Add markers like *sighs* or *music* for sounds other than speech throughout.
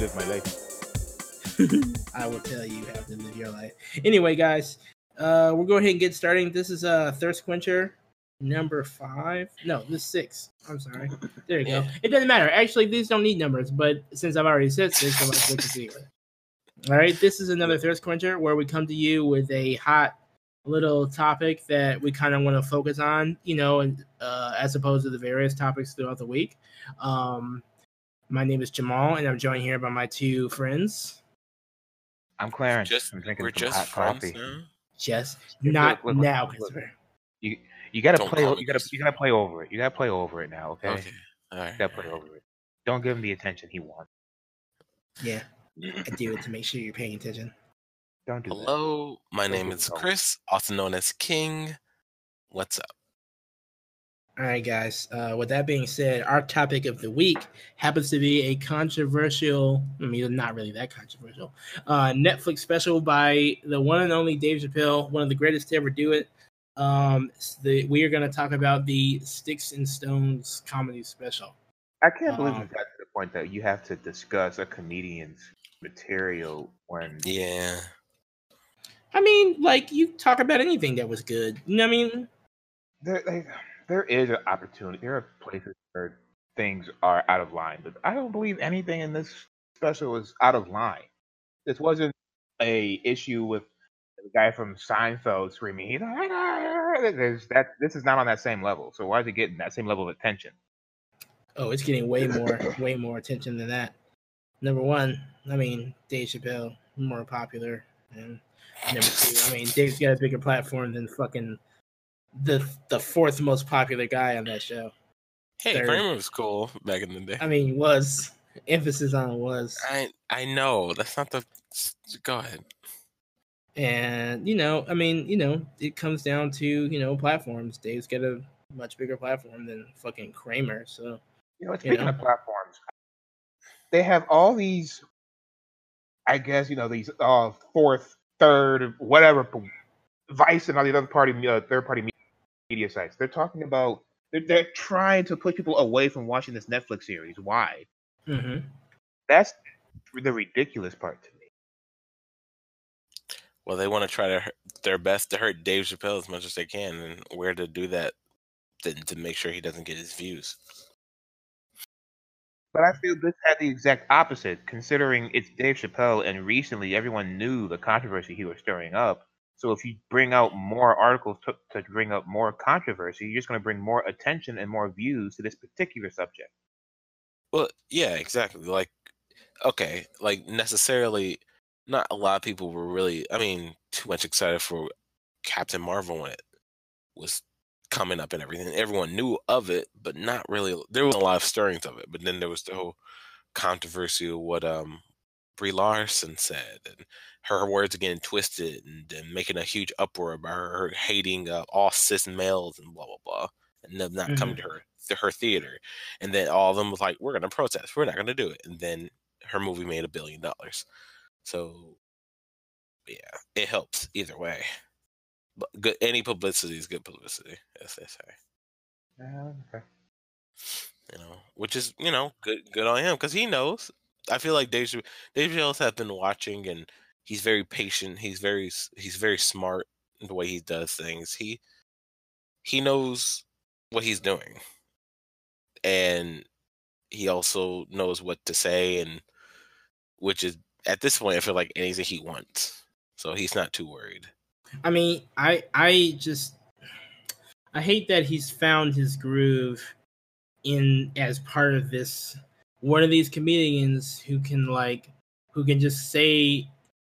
to live my life. *laughs* I will tell you how to live your life. Anyway, guys, uh, we'll go ahead and get starting. This is uh Thirst Quencher number five. No, this is six. I'm sorry. There you go. It doesn't matter. Actually, these don't need numbers, but since I've already said six, I'm like, look at zero. All right, this is another Thirst Quencher where we come to you with a hot little topic that we kind of want to focus on, you know, and uh, as opposed to the various topics throughout the week. Um, my name is Jamal, and I'm joined here by my two friends. I'm Clarence. Just I'm drinking we're some just hot friends coffee. now. Just not look, look, now, look. Christopher. You you gotta Don't play. You gotta you gotta play over it. You gotta play over it now. Okay. Okay. All right. You gotta play over it. Don't give him the attention he wants. Yeah, *clears throat* I do it to make sure you're paying attention. Don't do that. Hello, my Don't name is. Chris, also known as King. What's up? All right, guys. Uh, with that being said, our topic of the week happens to be a controversial, I mean, not really that controversial, uh, Netflix special by the one and only Dave Chappelle, one of the greatest to ever do it. Um, the, we are going to talk about the Sticks and Stones comedy special. I can't believe Um, we got to the point that you have to discuss a comedian's material when Yeah. I mean, like, you talk about anything that was good. You know what I mean? there like, there is an opportunity. There are places where things are out of line, but I don't believe anything in this special is out of line. This wasn't a issue with the guy from Seinfeld screaming. He's like, that. This is not on that same level. So why is it getting that same level of attention? Oh, it's getting way more, way more attention than that. Number one, I mean, Dave Chappelle, more popular, and number two, I mean, Dave's got a bigger platform than fucking the the fourth most popular guy on that show. Hey, Third. Kramer was cool back in the day. I mean, was emphasis on was, I I know that's not the. Go ahead. and you know, I mean, you know, it comes down to you know platforms. Dave's got a much bigger platform than fucking Kramer, so You know, You speaking know? of platforms, they have all these. I guess you know these uh fourth, third, whatever, Vice and all the other party, uh, third party me- media sites. They're talking about. They're, they're trying to push people away from watching this Netflix series. Why? mhm. That's the ridiculous part to me. Well, they want to try to their best to hurt Dave Chappelle as much as they can, and where to do that to, to make sure he doesn't get his views. But I feel this had the exact opposite, considering it's Dave Chappelle, and recently everyone knew the controversy he was stirring up. So if you bring out more articles to, to bring up more controversy, you're just going to bring more attention and more views to this particular subject. Well, yeah, exactly. Like, okay, like necessarily, not a lot of people were really, I mean, too much excited for Captain Marvel when it was coming up and everything. Everyone knew of it, but not really. There was a lot of stirrings of it, but then there was the whole controversy of what um Brie Larson said and her words getting twisted and, and making a huge uproar about her, hating uh, all cis males and blah blah blah, and them not coming to her to her theater and then all of them was like, "We're going to protest. We're not going to do it." And then her movie made a billion dollars. So, yeah, it helps either way. But good, any publicity is good publicity, as they say. Yeah, okay. You know, which is you know good, good on him because he knows. I feel like Dave Dave Chappelle has been watching and he's very patient. He's very he's very smart in the way he does things. He he knows what he's doing, and he also knows what to say, and which is at this point I feel like anything he wants. So he's not too worried. I mean, I I just I hate that he's found his groove in as part of this one of these comedians who can like who can just say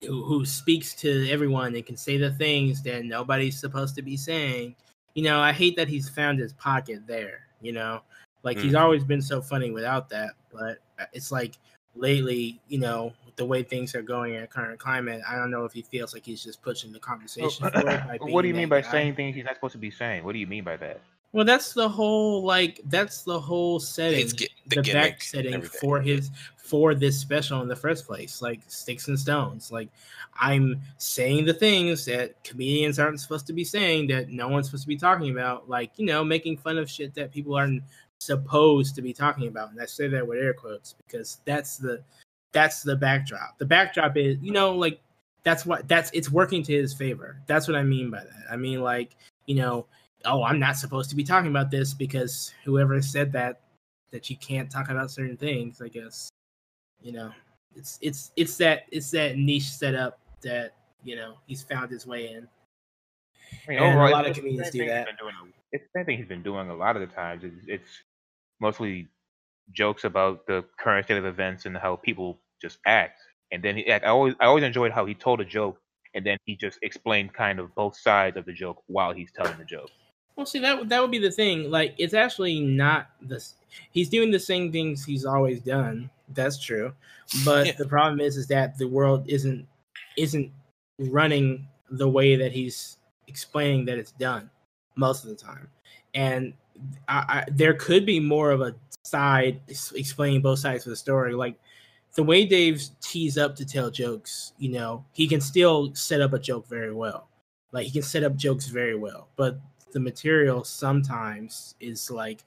who, who speaks to everyone and can say the things that nobody's supposed to be saying. You know, I hate that he's found his pocket there, you know. Like he's Mhm. always been so funny without that, but uh, it's like lately, you know, the way things are going in current climate, I don't know if he feels like he's just pushing the conversation *laughs* what do you mean by guy. saying things he's not supposed to be saying? What do you mean by that? Well, that's the whole like that's the whole setting, get- the the, back setting for his for this special in the first place, like sticks and stones. Like I'm saying the things that comedians aren't supposed to be saying, that no one's supposed to be talking about. Like you know, making fun of shit that people aren't supposed to be talking about. And I say that with air quotes because that's the that's the backdrop. The backdrop is, you know, like that's what that's it's working to his favor. That's what I mean by that. I mean like, you know, oh, I'm not supposed to be talking about this because whoever said that that you can't talk about certain things, I guess. You know, it's it's it's that it's that niche setup that, you know, he's found his way in. I mean, And overall, a lot of comedians do that. doing- It's the same thing he's been doing a lot of the times. It's, it's mostly jokes about the current state of events and how people just act. And then he, I always I always enjoyed how he told a joke and then he just explained kind of both sides of the joke while he's telling the joke. Well, see that that would be the thing. Like, it's actually not this. He's doing the same things he's always done. That's true, but Yeah. the problem is, is that the world isn't isn't running the way that he's explaining that it's done most of the time. And I, I, there could be more of a side explaining both sides of the story. Like the way Dave's tees up to tell jokes, you know, he can still set up a joke very well. Like he can set up jokes very well, but the material sometimes is like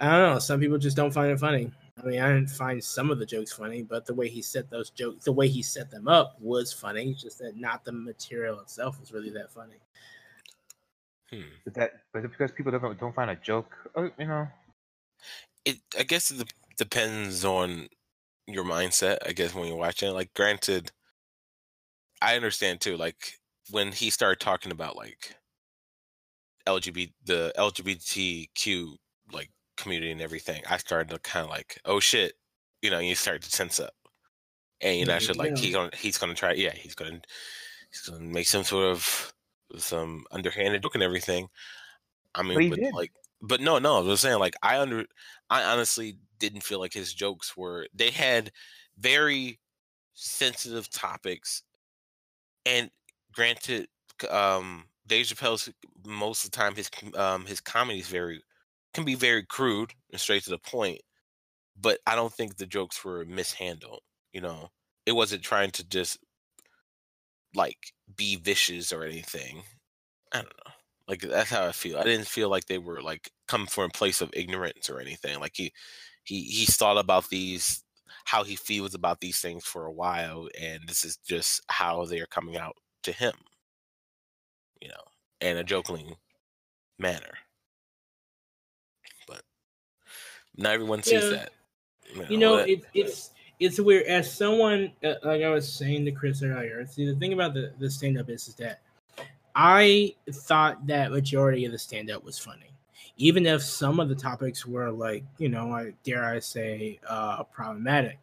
I don't know. Some people just don't find it funny. I mean, I didn't find some of the jokes funny, but the way he set those jokes, the way he set them up was funny. It's just that not the material itself was really that funny. Hmm. But that but because people don't don't find a joke, uh, you know. It I guess it depends on your mindset. I guess when you're watching, it. like, granted, I understand too. Like when he started talking about like LGBT, the LGBTQ like community and everything, I started to kind of like, oh shit, you know, you start to tense up, and you know, I should like yeah. he gonna he's gonna try, yeah, he's gonna he's gonna make some sort of some underhanded joke and everything. I mean, But but like, but no, no, I was saying like I under I honestly didn't feel like his jokes were they had very sensitive topics and granted um Dave Chappelle's most of the time his um his comedy is very can be very crude and straight to the point but I don't think the jokes were mishandled you know? It wasn't trying to just like be vicious or anything. I don't know. Like that's how I feel. I didn't feel like they were like come from a place of ignorance or anything. Like he he he's thought about these how he feels about these things for a while and this is just how they're coming out to him you know in a joking manner but not everyone sees Yeah. that You know, that- it, it's it's weird. As someone, uh, like I was saying to Chris earlier, see the thing about the the stand up is, is that I thought that majority of the stand up was funny, even if some of the topics were like, you know, like dare I say, uh, problematic.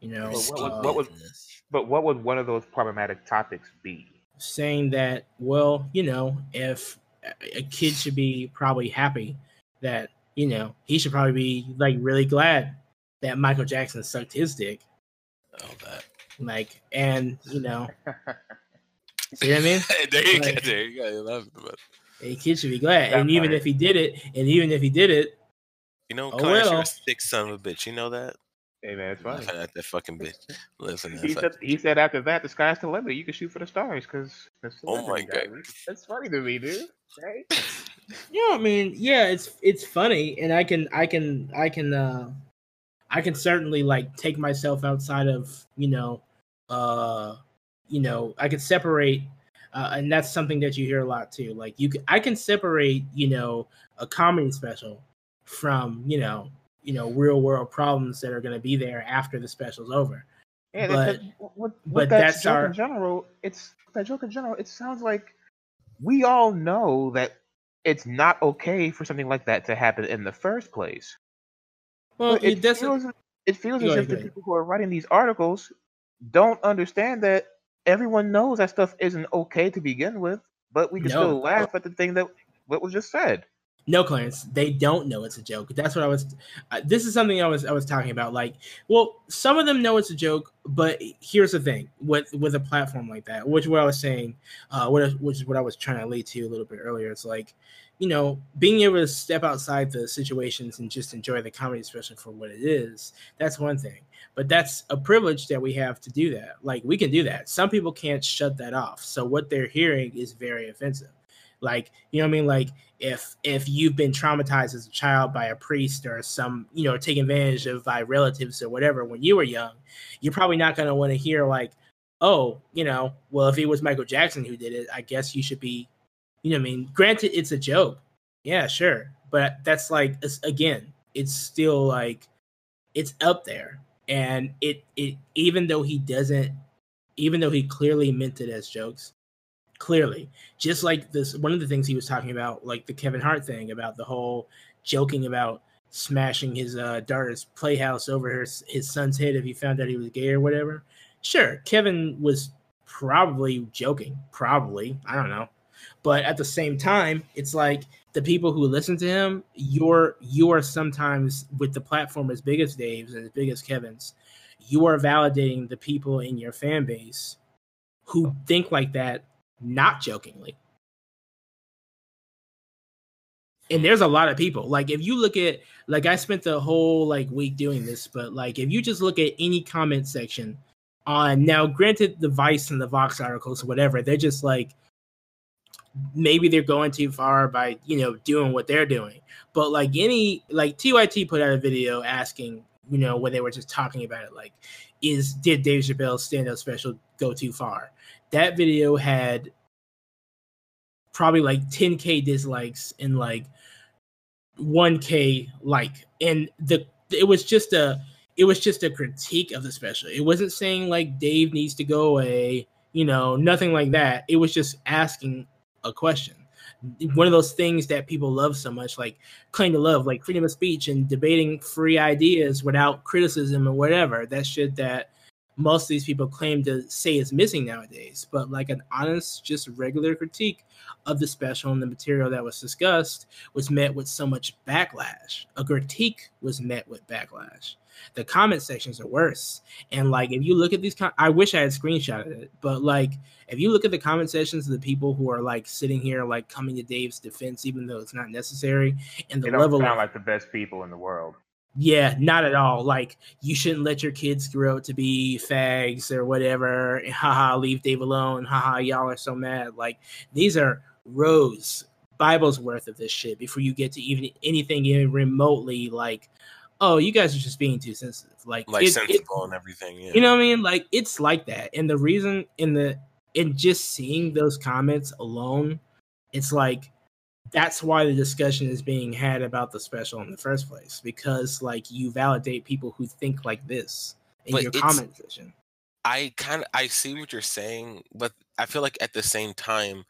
You know, But what was- uh, what was- But what would one of those problematic topics be? Saying that, well, you know, if a- kid should be probably happy that you know he should probably be like really glad that Michael Jackson sucked his dick. oh, that. like and you know *laughs* see what i mean there you go Like- there you go you love it, but a kid should be glad That and even part. if he did it and even if he did it you know Oh, Clarence, you're a sick son of a bitch you know that Hey man, it's funny. Laughing at that fucking bitch listen He that's said, he said after that, the sky's the limit. You can shoot for the stars because Oh my God. That's funny to me, dude. Right? *laughs* yeah i mean yeah it's it's funny and i can i can i can uh i can certainly like take myself outside of you know uh you know i can separate uh, and that's something that you hear a lot too like you can, i can separate you know a comedy special from you know you know real world problems that are going to be there after the special's over Yeah, But- with, with but that that's joke our- in general, it's that joke in general. It sounds like we all know that it's not okay for something like that to happen in the first place. well But it, doesn't feels, it feels as if the people who are writing these articles don't understand that everyone knows that stuff isn't okay to begin with, but we can No. still laugh at the thing that what was just said. No, Clarence, they don't know it's a joke. That's what I was. Uh, this is something I was I was talking about. Like, well, some of them know it's a joke, but here's the thing with with a platform like that, which what I was saying, uh, what which is what I was trying to lead to a little bit earlier. It's like, you know, being able to step outside the situations and just enjoy the comedy expression for what it is. That's one thing, but that's a privilege that we have to do that. Like, we can do that. Some people can't shut that off. So what they're hearing is very offensive. Like, you know what I mean? Like if if you've been traumatized as a child by a priest or some, you know, taken advantage of by relatives or whatever when you were young, you're probably not gonna want to hear like, oh, you know, well, if it was Michael Jackson who did it, I guess you should be, you know, I mean, granted, it's a joke, yeah, sure, but that's like again, it's still like it's up there, and it it even though he doesn't, even though he clearly meant it as jokes, clearly, just like this, one of the things he was talking about, like the Kevin Hart thing about the whole joking about smashing his uh, daughter's playhouse over his, his son's head if he found out he was gay or whatever sure, Kevin was probably joking, probably. I don't know. But at the same time, it's like the people who listen to him, you're you are sometimes with the platform as big as Dave's and as big as Kevin's, you are validating the people in your fan base who think like that, not jokingly. and there's a lot of people. Like if you look at like i spent the whole like week doing this but like if you just look at any comment section on now granted the vice and the vox articles whatever they're just like maybe they're going too far by you know doing what they're doing. But like any like tyt put out a video asking you know when they were just talking about it like is did dave chappelle's stand-up special go too far that video had probably like 10k dislikes and like 1k like and the it was just a it was just a critique of the special. It wasn't saying like Dave needs to go away, you know, nothing like that. It was just asking a question. One of those things that people love so much, like claim to love, like freedom of speech and debating free ideas without criticism or whatever. That shit that most of these people claim to say is missing nowadays. But like an honest, just regular critique of the special and the material that was discussed was met with so much backlash. A critique was met with backlash the comment sections are worse. And like, if you look at these, com- I wish I had screenshotted it, but like, if you look at the comment sections of the people who are like sitting here, like coming to Dave's defense, even though it's not necessary, and the they don't level sound of, like the best people in the world. Yeah, not at all. Like, you shouldn't let your kids grow up to be fags or whatever. Haha, leave Dave alone. Haha, y'all are so mad. Like, these are rows, Bible's worth of this shit before you get to even anything even remotely like oh, you guys are just being too sensitive. Like, like it- sensible it- and everything. Yeah. you know what I mean? Like, it's like that. And the reason in the in just seeing those comments alone, it's like that's why the discussion is being had about the special in the first place because like you validate people who think like this in But your comment section. I kind of I see what you're saying, but I feel like at the same time,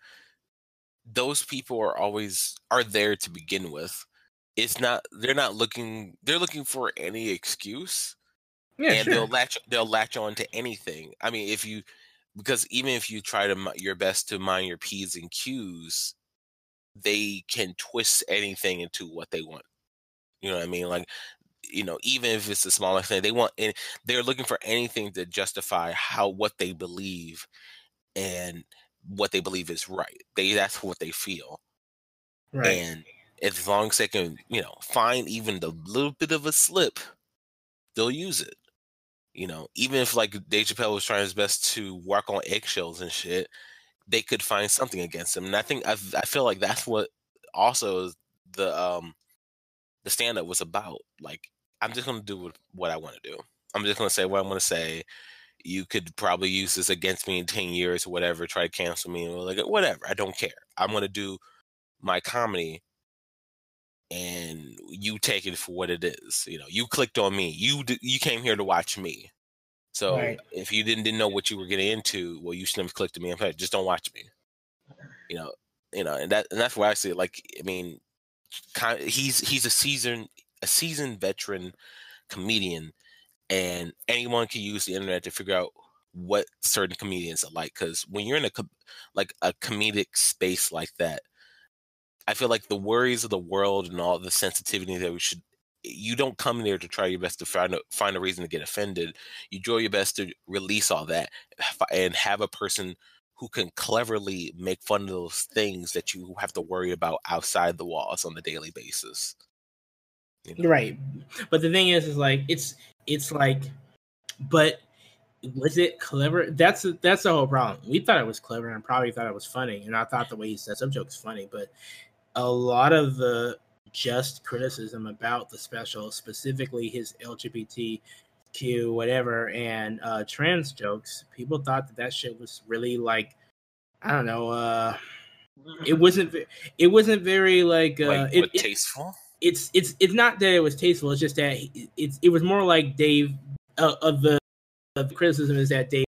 those people are always are there to begin with. It's not they're not looking they're looking for any excuse, Yeah, and they'll latch they'll latch on to anything. I mean, if you because even if you try to your best to mind your p's and q's, they can twist anything into what they want. You know what I mean? Like you know, even if it's the smallest thing, they want and they're looking for anything to justify how what they believe and what they believe is right. They that's what they feel. right. And as long as they can, you know, find even the little bit of a slip, they'll use it. You know, even if like Dave Chappelle was trying his best to work on eggshells and shit, they could find something against him. And I think I, I feel like that's what also the um the stand up was about. Like, I'm just gonna do what, I want to do. I'm just gonna say what I'm gonna say. You could probably use this against me in ten years or whatever. Try to cancel me or like whatever. I don't care. I'm gonna do my comedy and you take it for what it is. You know, you clicked on me. You you came here to watch me. So Right. if you didn't didn't know what you were getting into, well, you shouldn't have clicked on me. In fact, just don't watch me. You know, you know, and that and that's why I see it. Like, I mean, kind he's he's a seasoned a seasoned veteran comedian, and anyone can use the internet to figure out what certain comedians are like. Because when you're in a like a comedic space like that, I feel like the worries of the world and all the sensitivity that we should you don't come there to try your best to find a, find a reason to get offended. You do your best to release all that and have a person who can cleverly make fun of those things that you have to worry about outside the walls on a daily basis. You know? Right. But the thing is, is like it's it's like, but was it clever? That's that's the whole problem. We thought it was clever and probably thought it was funny, and I thought the way he said some jokes funny. But a lot of the just criticism about the special, specifically his LGBTQ whatever and uh, trans jokes, people thought that that shit was really like I don't know. uh It wasn't. It wasn't very like. Uh, like it, what, it- tasteful. it's it's it's not that it was tasteful. It's just that he- it's it was more like Dave uh, of the of the criticism is that Dave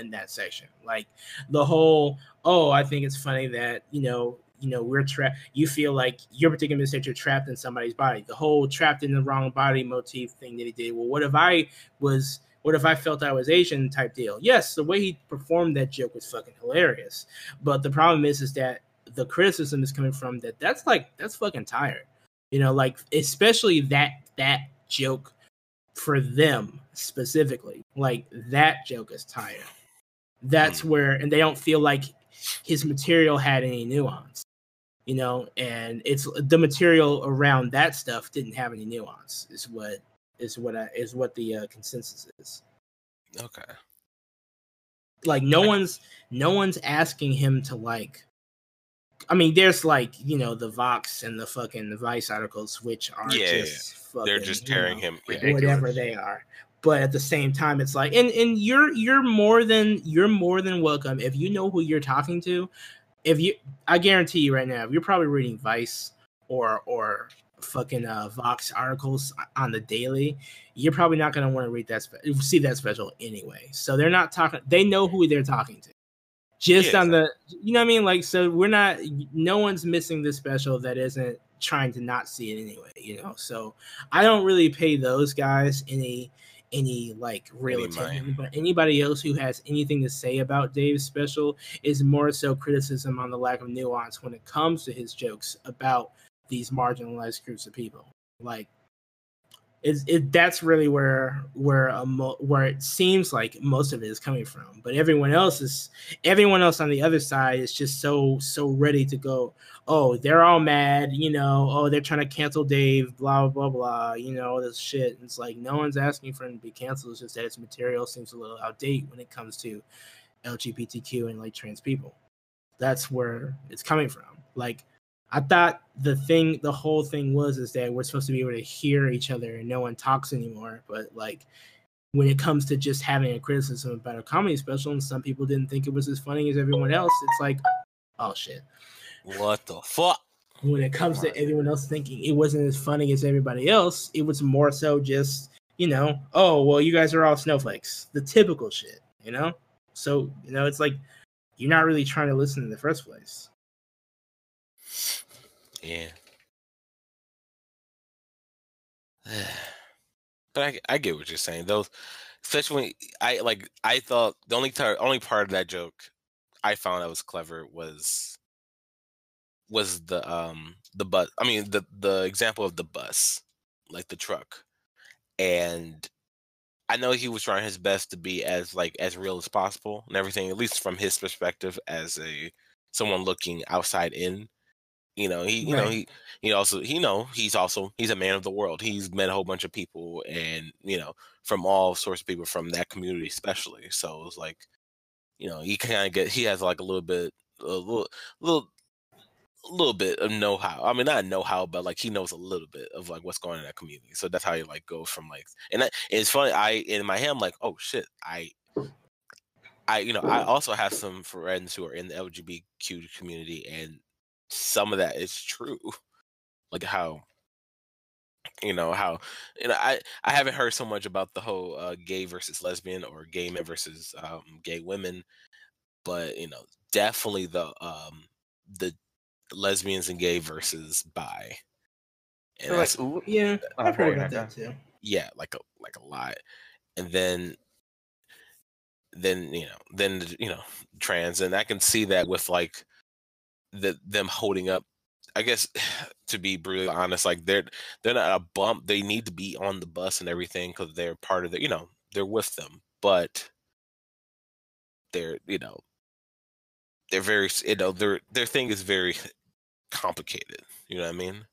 in that section. Like the whole oh, I think it's funny that you know you know we're trapped. You feel like your particular mistake you're trapped in somebody's body. The whole trapped in the wrong body motif thing that he did. Well, what if I was what if I felt I was Asian type deal? Yes, the way he performed that joke was fucking hilarious. But the problem is, is that the criticism is coming from that. That's like that's fucking tired. You know, like especially that that joke for them specifically. Like that joke is tired. That's hmm. where, and they don't feel like his material had any nuance. You know, and it's the material around that stuff didn't have any nuance. Is what is what I, is what the uh, consensus is Okay. like no Like- one's no one's asking him to like I mean, there's like you know the Vox and the fucking Vice articles, which are Yeah, yeah, just fucking, They're just you tearing know, him. Ridiculous. whatever they are. But at the same time, it's like, and and you're you're more than you're more than welcome if you know who you're talking to. If you, I guarantee you right now, if you're probably reading Vice or or fucking uh, Vox articles on the daily, you're probably not gonna want to read that spe- see that special anyway. So they're not talking. They know who they're talking to. Just Yeah, on the, you know what I mean? Like, so we're not. No one's missing this special that isn't trying to not see it anyway. You know. So I don't really pay those guys any any like real Any attention. But anybody else who has anything to say about Dave's special is more so criticism on the lack of nuance when it comes to his jokes about these marginalized groups of people. Like, it's it that's really where where a mo- where it seems like most of it is coming from. But everyone else is everyone else on the other side is just so so ready to go. Oh, they're all mad, you know. Oh, they're trying to cancel Dave. Blah blah blah. You know all this shit. It's like no one's asking for him to be canceled. It's just that his material seems a little outdated when it comes to LGBTQ and like trans people. That's where it's coming from. Like I thought the thing, the whole thing was is that we're supposed to be able to hear each other and no one talks anymore. But like when it comes to just having a criticism about a comedy special, and some people didn't think it was as funny as everyone else, it's like, oh shit. What the fuck? When it comes to everyone else thinking it wasn't as funny as everybody else, it was more so just, you know, oh well, you guys are all snowflakes, the typical shit, you know. So you know, it's like you're not really trying to listen in the first place. Yeah. *sighs* but I, I get what you're saying. Those, especially when I like, I thought the only tar- only part of that joke I found that was clever was was the um the bus. I mean the the example of the bus, like the truck, and I know he was trying his best to be as like as real as possible and everything, at least from his perspective as a someone looking outside in. You know, he you know he he also he know he's also he's a man of the world. He's met a whole bunch of people and you know from all sorts of people from that community especially. So it's like you know he kind of get he has like a little bit a little little a little bit of know-how. I mean, not know-how, but like he knows a little bit of like what's going on in that community. So that's how he like goes from like, and, that, and it's funny. I in my head, I'm like, oh shit, I, I, you know, I also have some friends who are in the LGBTQ community, and some of that is true. Like how, you know, how, you know, I I haven't heard so much about the whole uh, gay versus lesbian or gay men versus um, gay women, but you know, definitely the um the lesbians and gay versus bi. And like, that's, Yeah, I've heard about that too. yeah, like a like a lot. And then then you know, then you know, trans and I can see that with like the them holding up I guess *sighs* to be brutally honest, like they're they're not a bump. They need to be on the bus and everything because they're part of the you know, they're with them. But they're you know they're very you know their their thing is very *laughs* complicated you know what i mean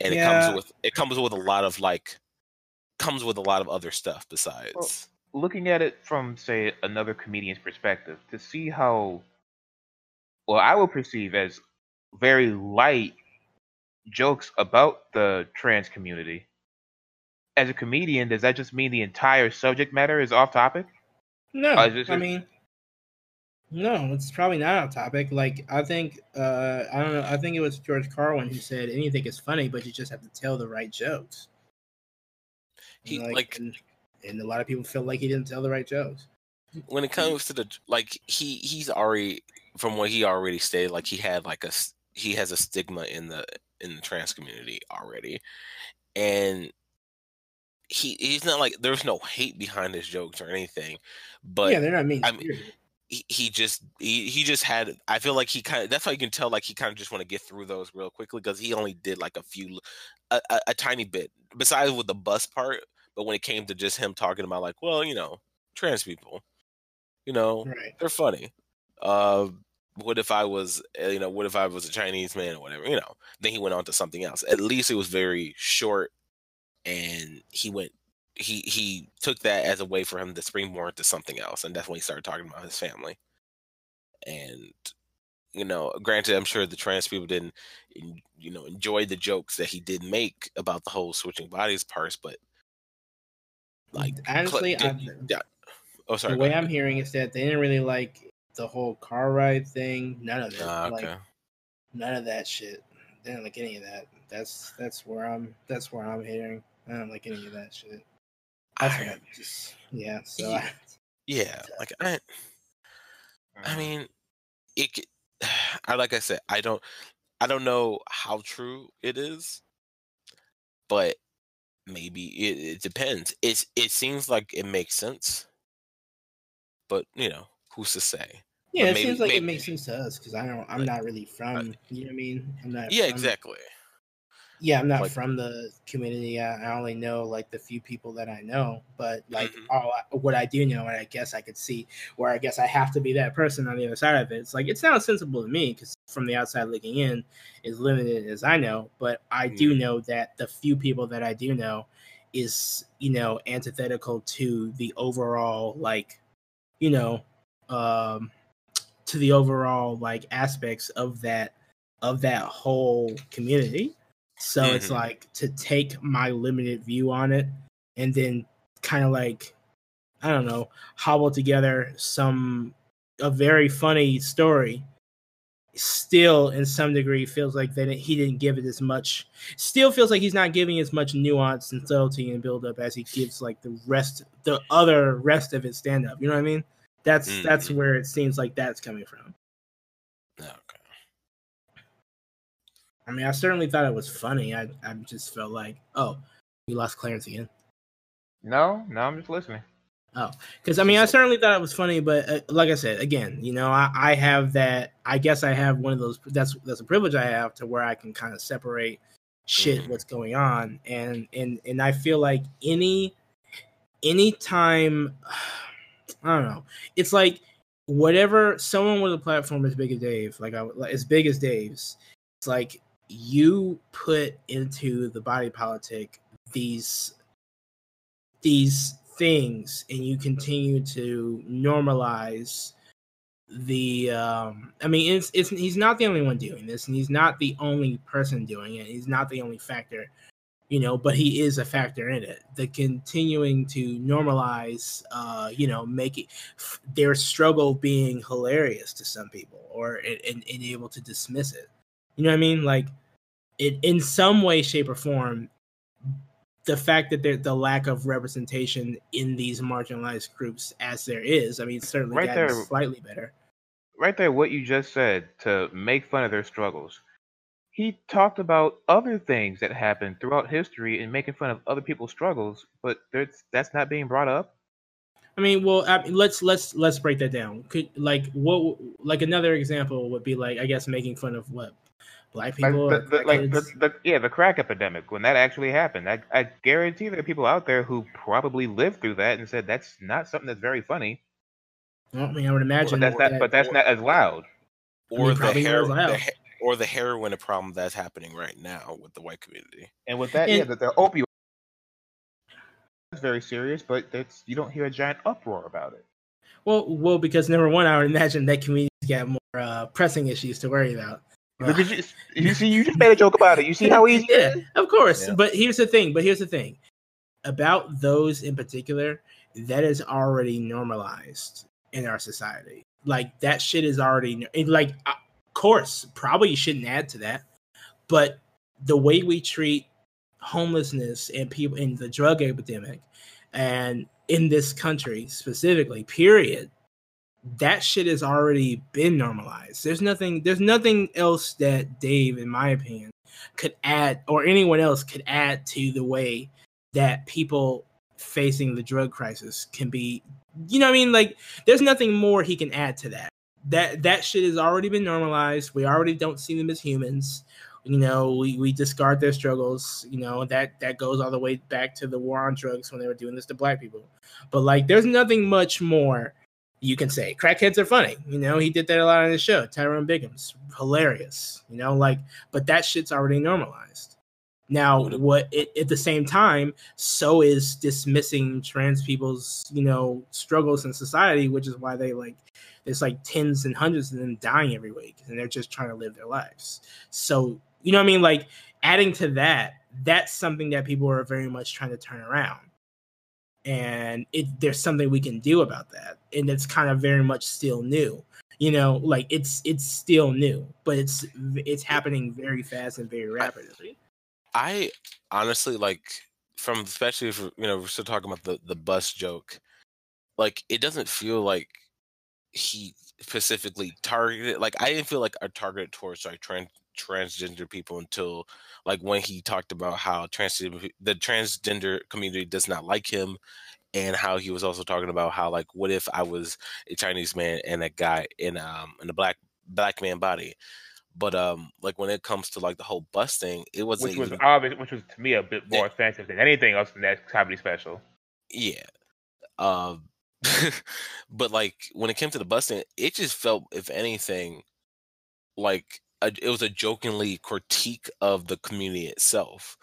and it comes with it comes with a lot of like comes with a lot of other stuff besides looking at it from say another comedian's perspective to see how well I will perceive as very light jokes about the trans community. As a comedian, does that just mean the entire subject matter is off topic? No, Uh, is I just- mean, no, it's probably not on topic. Like I think, uh, I don't know. I think it was George Carlin who said anything is funny, but you just have to tell the right jokes. He, And, like- and, and a lot of people feel like he didn't tell the right jokes. when it comes to the like he he's already from what he already stated like he had like a he has a stigma in the in the trans community already and he he's not like there's no hate behind his jokes or anything but yeah, they're not mean. I mean he, he just he, he just had i feel like he kind of that's how you can tell like he kind of just want to get through those real quickly because he only did like a few a, a, a tiny bit besides with the bus part but when it came to just him talking about like well you know trans people you know Right. they're funny uh what if i was uh, you know what if i was a chinese man or whatever you know then he went on to something else at least it was very short and he went he he took that as a way for him to springboard to something else and that's when he started talking about his family and you know granted i'm sure the trans people didn't you know enjoy the jokes that he did make about the whole switching bodies parts but like cl- honestly, I, did- yeah. oh sorry the way ahead. I'm hearing is that they didn't really like the whole car ride thing. None of it. Ah, Like none of that shit. They didn't like any of that. That's that's where I'm. That's where I'm hearing. I don't like any of that shit. That's what I just yeah. So I, yeah *laughs* like i. I mean, it. c- *sighs* I like I said, I don't, I don't know how true it is, but maybe it, it depends. It's it seems like it makes sense, but you know, who's to say? yeah, it seems like maybe- it makes sense to us because I don't. I'm Like, not really from. You know what I mean? I'm not. Yeah, from- exactly. Yeah, I'm not Like- from the community. I, I only know like the few people that I know, but like Mhm. all I, what I do know, and I guess I could see where I guess I have to be that person on the other side of it. It's like it sounds sensible to me because from the outside looking in, as limited as I know, but I do know that the few people that I do know is you know antithetical to the overall like you know um to the overall like aspects of that of that whole community so it's Mhm. like to take my limited view on it and then kind of like i don't know hobble together some a very funny story still in some degree feels like that he didn't give it as much still feels like he's not giving as much nuance and subtlety and build up as he gives like the rest the other rest of his stand up you know what i mean that's that's Mhm. where it seems like that's coming from Okay. i mean i certainly thought it was funny i i just felt like oh we lost clarence again No, no, I'm just listening. Oh, because I mean, I certainly thought it was funny, but uh, like I said, again, you know, I, I have that. I guess I have one of those. That's that's a privilege I have to where I can kind of separate shit Mhm. what's going on, and and and I feel like any anytime, *sighs* I don't know, it's like whatever someone with a platform as big as Dave, like I like, as big as Dave's, it's like you put into the body politic these these things and you continue to normalize the um i mean it's it's he's not the only one doing this and he's not the only person doing it. He's not the only factor you know but he is a factor in it the continuing to normalize uh you know make it f- their struggle being hilarious to some people or and, and, able to dismiss it you know what i mean like it in some way shape or form the fact that there the lack of representation in these marginalized groups as there is i mean certainly Right there. slightly better Right there, what you just said to make fun of their struggles. He talked about other things that happened throughout history and making fun of other people's struggles, but there's, that's not being brought up. I mean, well, I mean, let's let's let's break that down. Could like what like another example would be like I guess making fun of what black Like, people the, or the, like the, the, yeah, the crack epidemic when that actually happened. I, I guarantee there are people out there who probably lived through that and said that's not something that's very funny. Well, I mean, I would But imagine that's that. But that's or- not as loud. Or mean, the probably hair, as loud. the, he- or the heroin problem that's happening right now with the white community. And with that, And- yeah, that the opioid is very serious, but that's you don't hear a giant uproar about it. Well, well, because number one, I would imagine that communities get more uh, pressing issues to worry about. Look at you, *laughs* you see, you just made a joke about it. You see how easy? yeah, of course. Yeah. But here's the thing. But here's the thing about those in particular. That is already normalized in our society. Like that shit is already like. Course, probably you shouldn't add to that. But the way we treat homelessness and people in the drug epidemic, and in this country specifically, period, that shit has already been normalized. There's nothing. There's nothing else that Dave, in my opinion, could add, or anyone else could add to the way that people facing the drug crisis can be. You know I mean? Like, there's nothing more he can add to that. That that shit has already been normalized. We already don't see them as humans. You know, we, we discard their struggles. You know that that goes all the way back to the war on drugs when they were doing this to black people. But like, there's nothing much more you can say. Crackheads are funny. You know, he did that a lot on the show. Tyrone Biggums, hilarious. You know, like, but that shit's already normalized. Now, what it, at the same time, so is dismissing trans people's, you know, struggles in society, which is why they like there's like tens and hundreds of them dying every week, and they're just trying to live their lives. So, you know what I mean? Like adding to that, that's something that people are very much trying to turn around and it there's something we can do about that and it's kind of very much still new you know like it's it's still new but it's it's happening very fast and very rapidly I honestly like from especially if you know we're still talking about the the bus joke, like it doesn't feel like he specifically targeted. Like I didn't feel like I targeted towards like trans transgender people until like when he talked about how transgender pe- the transgender community does not like him and how he was also talking about how like what if I was a Chinese man and a guy in um in a black black man body. But um like when it comes to like the whole bus thing, it wasn't Which was even obvious, which was to me a bit more offensive than anything else in that comedy special. Yeah. Um *laughs* but like when it came to the busting, it just felt if anything like a, it was a jokingly critique of the community itself.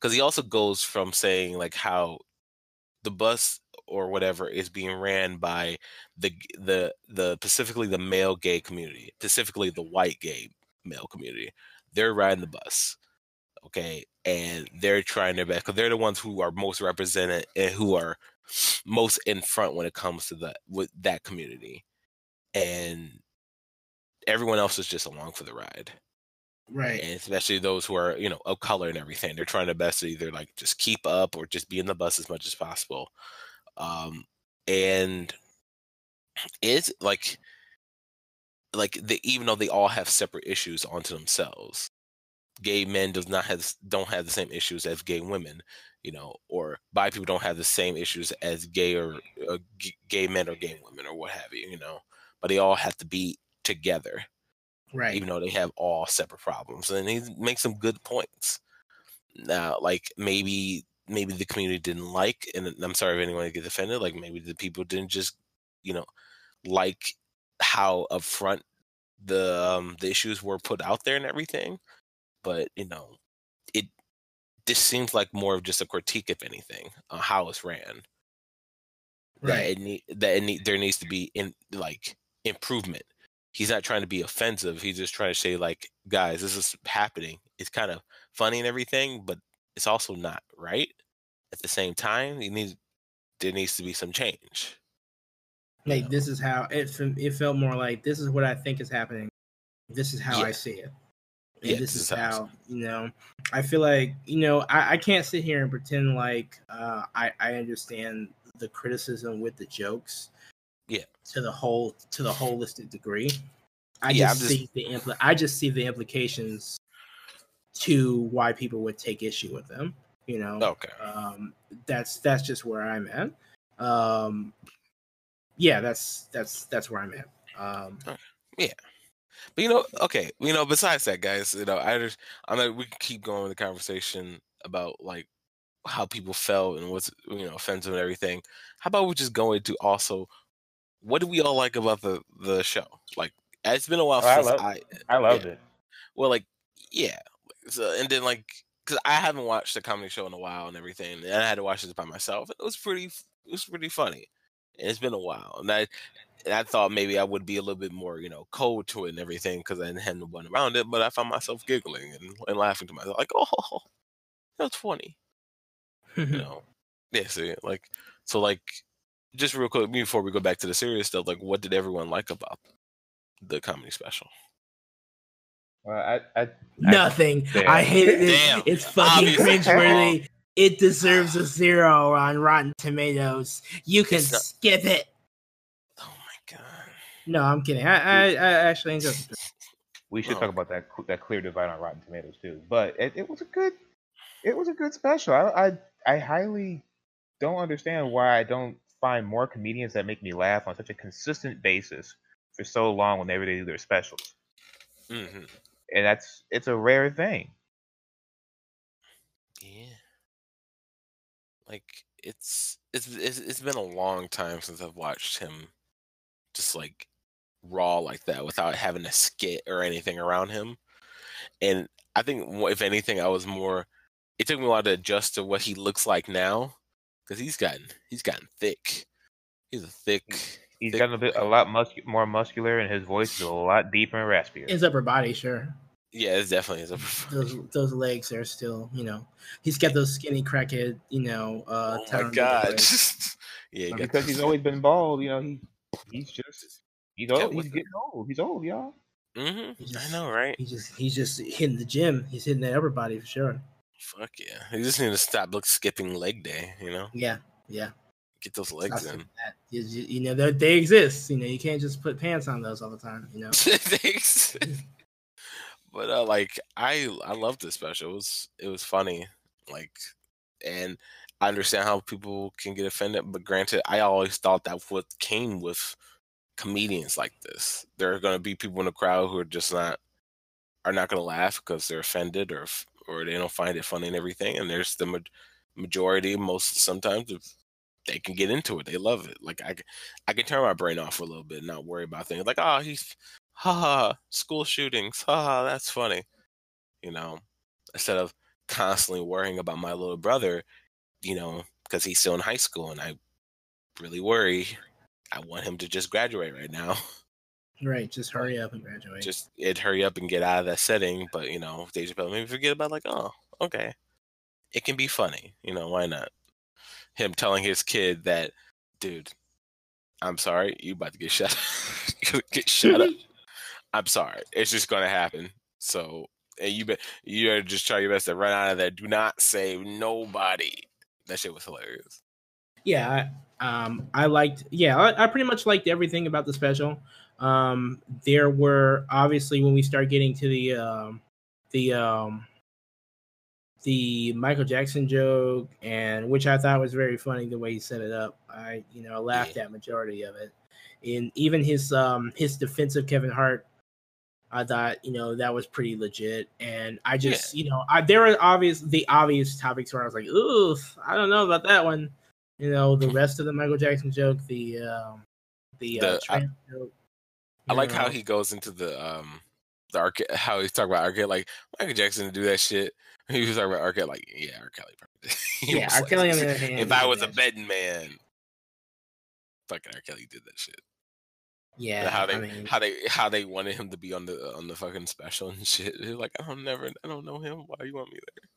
Cuz he also goes from saying like how the bus or whatever is being ran by the the the specifically the male gay community, specifically the white gay male community. They're riding the bus okay and they're trying their best because they're the ones who are most represented and who are most in front when it comes to that with that community. And everyone else is just along for the ride. Right. And especially those who are you know of color and everything they're trying their best to either like just keep up or just be in the bus as much as possible. Um and it's like like the even though they all have separate issues onto themselves gay men does not have don't have the same issues as gay women you know or bi people don't have the same issues as gay or uh, g- gay men or gay women or what have you you know but they all have to be together right. even though they have all separate problems and he makes some good points. Now like maybe maybe the community didn't like and i'm sorry if anyone gets offended like maybe the people didn't just you know like how upfront the um the issues were put out there and everything but you know it this seems like more of just a critique if anything on how it's ran. That right. it need that it need, there needs to be in like improvement. He's not trying to be offensive he's just trying to say like guys this is happening. It's kind of funny and everything but it's also not right? At the same time you need there needs to be some change like know? this is how it it felt more like this is what i think is happening. This is how i see it and Yeah, this is how you know i feel like you know i, I can't sit here and pretend like uh, I, I understand the criticism with the jokes Yeah. to the whole to the holistic degree. I Yeah, just, just- see the impl- i just see the implications to why people would take issue with them you know? Okay. Um that's that's just where i'm at. Um yeah that's that's that's where i'm at. Um But you know, okay, you know, besides that, guys, you know, I just I know we can keep going with the conversation about like how people felt and what's you know offensive and everything. How about we just go into also what do we all like about the the show? Like it's been a while Oh, I since love- I I loved Yeah. it. well like yeah, so and then like because I haven't watched the comedy show in a while and everything, and I had to watch this by myself. It was pretty, it was pretty funny. And it's been a while, and I, and I thought maybe I would be a little bit more, you know, cold to it and everything because I didn't have no one around it. But I found myself giggling and, and laughing to myself, like, *laughs* "Oh, that's funny," you mm-hmm. know. Yeah, see, like, so, like, just real quick before we go back to the serious stuff, like, what did everyone like about the comedy special? Well, I, I, I Nothing. Damn. I hated *laughs* it. Damn. It's *laughs* fucking Obviously. cringeworthy. It deserves a zero on Rotten Tomatoes. You can not- skip it. My god! No, I'm kidding. I, I, I actually enjoyed it. *laughs* we should Oh. talk about that that clear divide on Rotten Tomatoes too. But it, it was a good, it was a good special. I, I I highly don't understand why I don't find more comedians that make me laugh on such a consistent basis for so long whenever they do their specials. hmm And that's it's a rare thing. Yeah. Like it's it's it's it's been a long time since I've watched him just like raw like that without having a skit or anything around him. And I think if anything I was more it took me a while to adjust to what he looks like now cuz he's gotten he's gotten thick. He's a thick He's thick gotten a bit a lot muscu- more muscular, and his voice is a lot deeper and raspier. His upper body, sure. Yeah, it's definitely is a Those those legs are still, you know. He's got those skinny crackhead, you know. Uh, Oh my god. *laughs* yeah, he because the- he's always been bald, you know, he he's just he's Get old. with He's it. getting old. He's old, y'all. Mhm. He I know, right? He just he's just hitting the gym. He's hitting that upper body for sure. Fuck yeah. He just need to stop look skipping leg day, you know? Yeah, yeah. Get those legs Stop in. doing. You, you- you know they they exist. You know you can't just put pants on those all the time. You know. *laughs* Thanks. but uh, like I I loved this special. It was it was funny. Like and I understand how people can get offended, but granted, I always thought that what came with comedians like this. There are gonna be people in the crowd who are just not are not gonna laugh because they're offended or or they don't find it funny and everything. And there's the ma- majority, most sometimes they can get into it. They love it. Like I, I can turn my brain off for a little bit and not worry about things like, oh, he's, haha, school shootings, haha, that's funny. You know, instead of constantly worrying about my little brother, you know, because he's still in high school and I really worry. I want him to just graduate right now. *laughs* Right. Just hurry up and graduate. Just it hurry up and get out of that setting. But you know, Dave Chappelle maybe forget about like, oh, okay, it can be funny. You know, why not? Him telling his kid that, dude, I'm sorry, you about to get shot. you *laughs* get shut up. *laughs* I'm sorry. It's just gonna happen. So and you be, you better just try your best to run out of there. Do not save nobody. That shit was hilarious. yeah um i liked yeah I, I pretty much liked everything about the special um there were obviously when we start getting to the um the um the michael jackson joke and which i thought was very funny the way he set it up i you know laughed at majority of it and even his um his defense of kevin hart I thought, you know, that was pretty legit. And I just, you know, I there were obvious the obvious topics where I was like, ooh, I don't know about that one. You know, the rest of the Michael Jackson joke, the um the, uh, The- I- joke. I like how he goes into the um the arcade how he's talking about arcade like Michael Jackson to do that shit. *laughs* He was talking about arcade like yeah, R. Kelly. probably did. *laughs* Yeah, R. like, on the other hand. If I was a betting man, fucking R. Kelly did that shit. Yeah, how they I mean, how they how they wanted him to be on the on the fucking special and *laughs* shit. They're like, I don't never I don't know him. Why you want me there?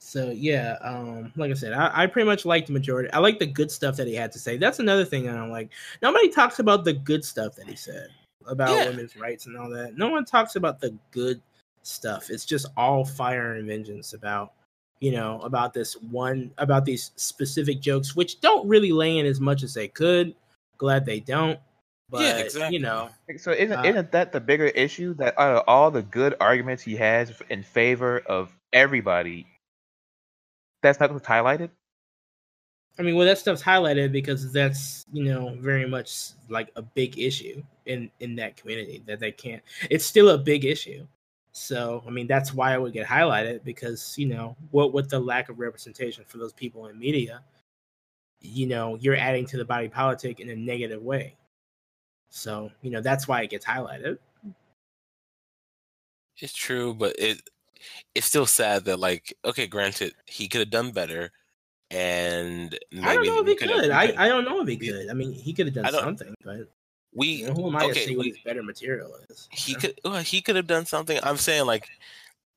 So yeah, um, like I said, I, I pretty much like the majority. I like the good stuff that he had to say. That's another thing I don't like. Nobody talks about the good stuff that he said about Yeah. women's rights and all that. No one talks about the good stuff. It's just all fire and vengeance about you know about this one about these specific jokes, which don't really lay in as much as they could. Glad they don't. But Yeah, exactly. you know, So isn't Uh, isn't that the bigger issue that out of all the good arguments he has in favor of everybody, that's not what's highlighted? I mean, well, that stuff's highlighted because that's you know very much like a big issue in in that community that they can't. It's still a big issue. So I mean, that's why it would get highlighted because you know what with the lack of representation for those people in media, you know, you're adding to the body politic in a negative way. So you know that's why it gets highlighted. It's true, but it it's still sad that like okay, granted, he could have done better, and I don't know if he could. I, I don't know if he could. I mean, he could have done something, but we you know, who am I to okay, say what his better material is? he you *laughs* know? could well, he could have done something. I'm saying like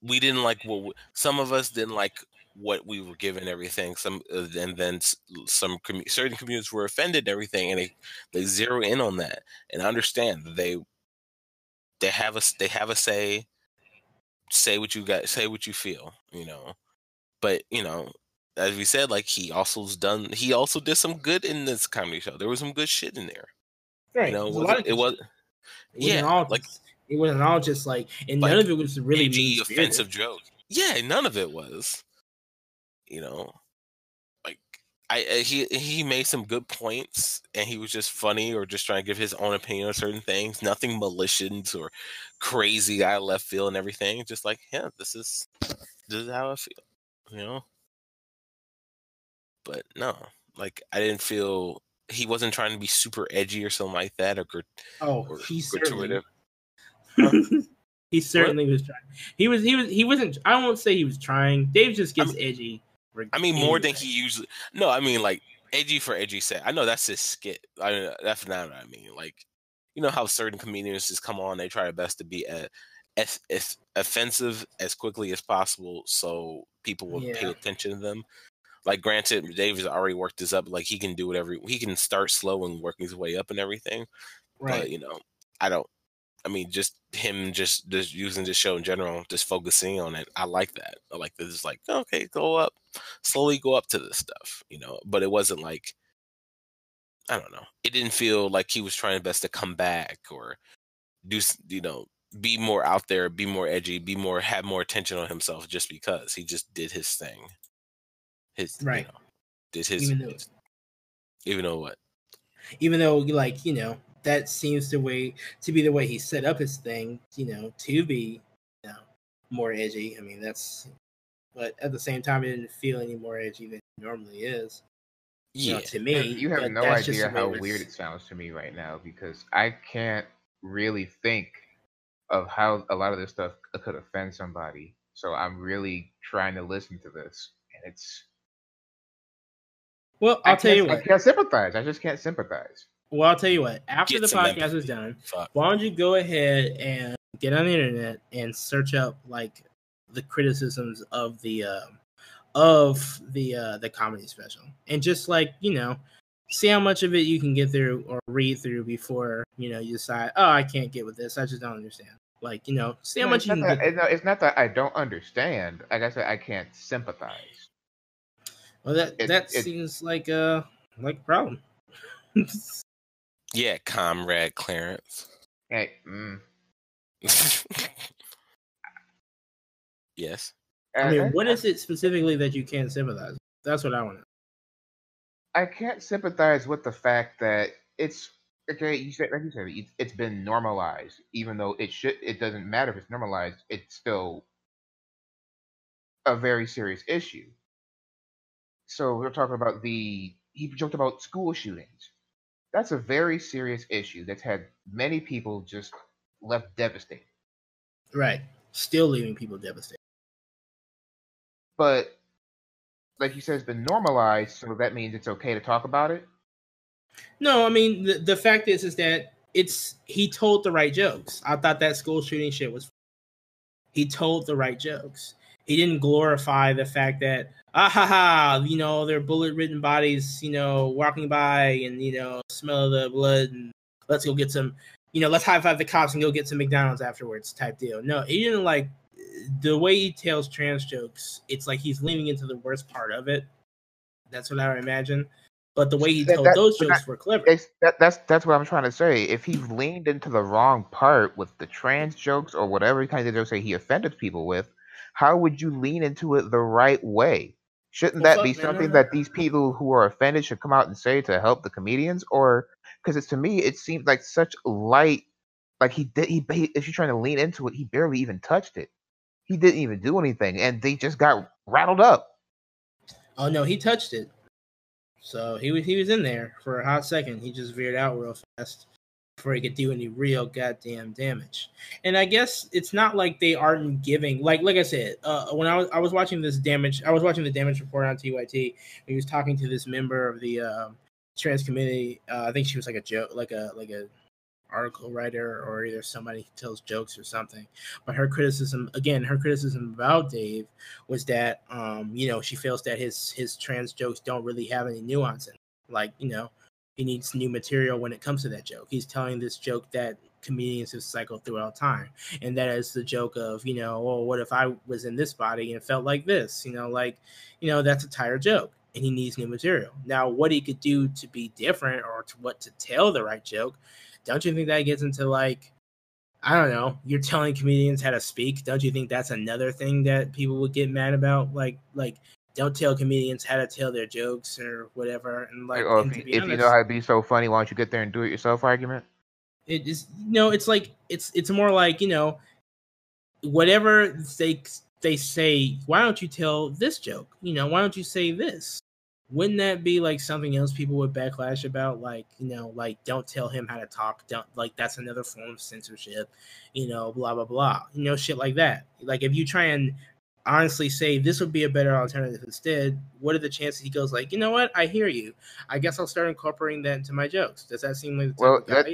we didn't like what we- some of us didn't like what we were given everything. Some uh, and then some commu- certain communities were offended and everything, and they they zero in on that and understand they they have a they have a say. Say what you got. Say what you feel. You know, but you know. As we said, like he also's done. He also did some good in this comedy show. There was some good shit in there. Right. You know, There's it a lot wasn't, of it was. It yeah, all like- just, it wasn't all just like, and Like, none of it was really mean offensive joke. Yeah, none of it was. You know, I, I he he made some good points, and he was just funny or just trying to give his own opinion on certain things. Nothing malicious or crazy of left field and everything. Just like, yeah, this is this is how I feel. You know. But no, like I didn't feel he wasn't trying to be super edgy or something like that or gr- Oh, or he certainly. *laughs* he certainly was trying. He was. He was. He wasn't. I won't say he was trying. Dave just I gets edgy. I mean, more than he usually. No, I mean like edgy for edgy set. I know that's his skit. I mean, that's not what I mean. Like, you know how certain comedians just come on, they try their best to be uh, as, as offensive as quickly as possible, so people will pay attention to them. Like, granted, Dave has already worked this up. Like, he can do whatever he can start slow and work his way up and everything. Right. But you know, I don't. I mean, just him, just just using the show in general, just focusing on it. I like that. I like this. Is like, okay, go up, slowly go up to this stuff, you know. But it wasn't like, I don't know. It didn't feel like he was trying best to come back or do, you know, be more out there, be more edgy, be more, have more attention on himself, just because he just did his thing. His Right. You know, did his, Even though- his- even though what? Even though, like you know, that seems the way to be the way he set up his thing. You know, to be, you know, more edgy. I mean, that's. But at the same time, it didn't feel any more edgy than it normally is. You Yeah. know, to me, you have no idea how weird it sounds to me right now because I can't really think of how a lot of this stuff could offend somebody. So I'm really trying to listen to this, and it's. Well, I'll tell you what. I can't sympathize. I just can't sympathize. Well, I'll tell you what. After Get the podcast empathy. is done, Fuck. why don't you go ahead and get on the internet and search up like the criticisms of the um of the uh the comedy special and just like you know see how much of it you can get through or read through before you know you decide oh i can't get with this i just don't understand like you know see how No, much it's you not can that- get no, it's not that I don't understand. Like I said, I can't sympathize. well that it- that it- seems like a like a problem *laughs* Yeah, comrade Clarence. Hey, mm, *laughs* yes. i mean what is it specifically that you can't sympathize with? that's what i want to I can't sympathize with the fact that it's okay. You said, like you said, it's, it's been normalized, even though it should. It doesn't matter if it's normalized. It's still a very serious issue. So we're talking about the. He joked about school shootings. That's a very serious issue that's had many people just left devastated. right still leaving people devastated But like you said, it's been normalized, so that means it's okay to talk about it. No, I mean the, the fact is is that it's he told the right jokes. I thought that school shooting shit was he told the right jokes. He didn't glorify the fact that ah ha ha, you know, their bullet ridden bodies, you know, walking by and you know, smell the blood and let's go get some you know, let's high five the cops and go get some McDonald's afterwards type deal. No, he didn't like the way he tells trans jokes, it's like he's leaning into the worst part of it. That's what I would imagine. But the way he told that- those jokes were clever. That, that's that's what I'm trying to say. If he leaned into the wrong part with the trans jokes or whatever kind of jokes that he offended people with, how would you lean into it the right way? Shouldn't Well, that be man, something that these people who are offended should come out and say to help the comedians? Or because it's to me, it seems like such light. Like he did, he ba- if you're trying to lean into it, he barely even touched it. He didn't even do anything, and they just got rattled up. Oh no, he touched it. So he was he was in there for a hot second. He just veered out real fast. Before he could do any real goddamn damage. And I guess it's not like they aren't giving like like I said, uh, when I was I was watching this damage, I was watching the damage report on TYT. He was talking to this member of the uh, trans community. Uh, I think she was like a joke, like a like a article writer or either somebody who tells jokes or something. But her criticism, again, her criticism about Dave was that, um, you know, she feels that his his trans jokes don't really have any nuance in. Like, you know, he needs new material when it comes to that joke. He's telling this joke that comedians have cycled throughout time, and that is the joke of, you know, well, what if I was in this body and felt like this? You know, like, you know, that's a tired joke and he needs new material. Now, what he could do to be different or to what to tell the right joke don't you think that gets into like I don't know, you're telling comedians how to speak. Don't you think that's another thing that people would get mad about? Like like don't tell comedians how to tell their jokes or whatever. And like, or oh, and if, you, if you know how to be so funny, why don't you get there and do it yourself? Argument. It is you know, it's like it's it's more like you know, whatever they they say. Why don't you tell this joke? You know, why don't you say this? wouldn't that be like something else people would backlash about like you know like don't tell him how to talk don't like that's another form of censorship you know blah blah blah you know shit like that like if you try and honestly say this would be a better alternative instead what are the chances he goes like you know what? I hear you. I guess i'll start incorporating that into my jokes. Does that seem like the well that,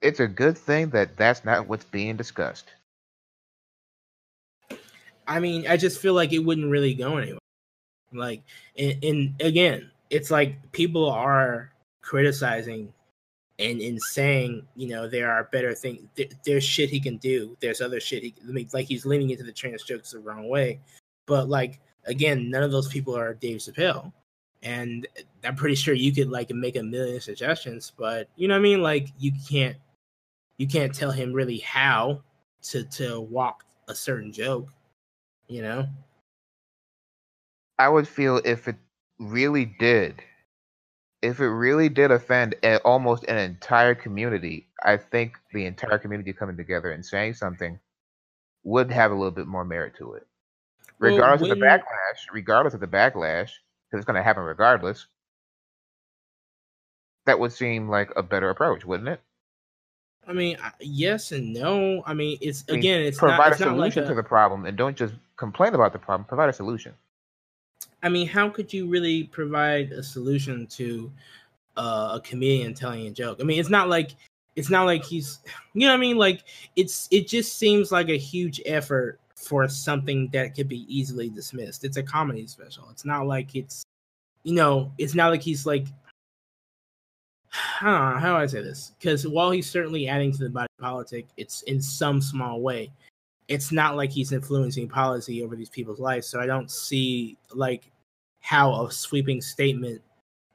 it's a good thing that that's not what's being discussed. I mean i just feel like it wouldn't really go anywhere. Like, and, and again, it's like people are criticizing and in saying, you know, there are better things. there's shit he can do. There's other shit he like. He's leaning into the trans jokes the wrong way. But like again, none of those people are Dave Chappelle, and I'm pretty sure you could like make a million suggestions. But you know what I mean? Like you can't you can't tell him really how to to walk a certain joke. You know. I would feel if it really did, if it really did offend a, almost an entire community, I think the entire community coming together and saying something would have a little bit more merit to it. Regardless well, of the backlash, regardless of the backlash, because it's going to happen regardless, that would seem like a better approach, wouldn't it? I mean, yes and no. I mean, it's I mean, again, it's provide not, it's a solution like a, to the problem, and don't just complain about the problem. Provide a solution. I mean, how could you really provide a solution to uh, a comedian telling a joke? I mean, it's not like it's not like he's, you know, what I mean, like it's it just seems like a huge effort for something that could be easily dismissed. It's a comedy special. It's not like it's, you know, it's not like he's like. I don't know how do I say this because while he's certainly adding to the body politic, it's in some small way it's not like he's influencing policy over these people's lives. So I don't see like how a sweeping statement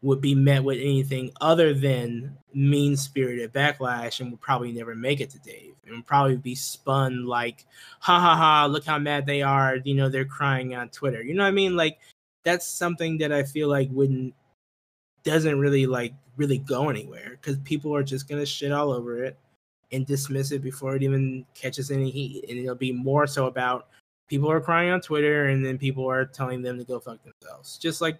would be met with anything other than mean spirited backlash and would probably never make it to Dave. and would probably be spun like, ha ha ha, look how mad they are. You know, they're crying on Twitter. You know what I mean? Like, that's something that I feel like wouldn't, doesn't really like really go anywhere because people are just going to shit all over it and dismiss it before it even catches any heat. And it'll be more so about people are crying on Twitter and then people are telling them to go fuck themselves. Just like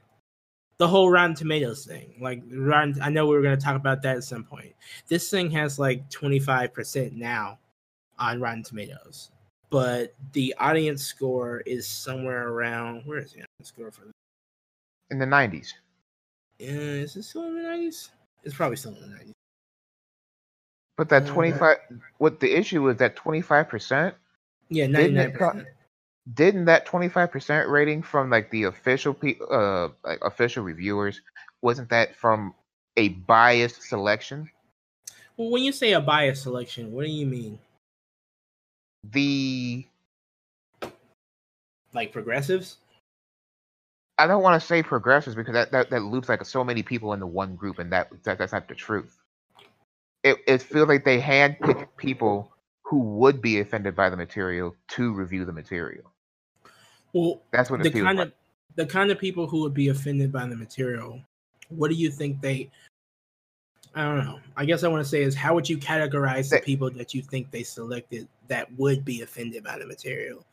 the whole Rotten Tomatoes thing. Like Rotten, I know we were going to talk about that at some point. This thing has like 25% now on Rotten Tomatoes. But the audience score is somewhere around where is the audience score for this? In the 90s. Yeah, is it still in the 90s? It's probably still in the 90s. But that twenty five, what the issue is that twenty five percent. Yeah, ninety nine percent. Didn't that twenty five percent rating from like the official pe- uh like official reviewers wasn't that from a biased selection? Well, when you say a biased selection, what do you mean? The like progressives. I don't want to say progressives because that, that, that loops like so many people into one group, and that, that that's not the truth it, it feels like they handpick people who would be offended by the material to review the material. Well, that's what the kind like. of the kind of people who would be offended by the material. What do you think they? I don't know. I guess I want to say is how would you categorize the people that you think they selected that would be offended by the material?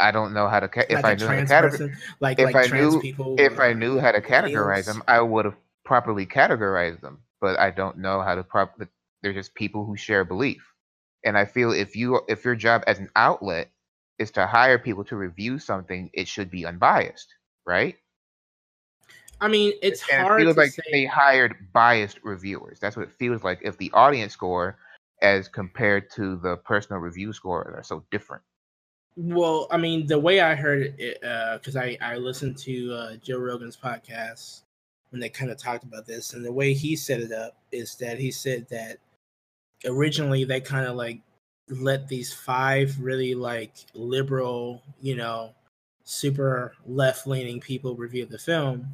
I don't know how to ca- like if I knew how to categorize like if like I knew people if I knew how to categorize them, I would have properly categorized them but I don't know how to properly They're just people who share belief. And I feel if you if your job as an outlet is to hire people to review something, it should be unbiased, right? I mean, it's and hard it feels like say. they hired biased reviewers. That's what it feels like if the audience score as compared to the personal review score are so different. Well, I mean, the way I heard it, because I I listened to uh, Joe Rogan's podcast when they kind of talked about this, and the way he set it up is that he said that originally they kind of like let these five really like liberal, you know, super left leaning people review the film.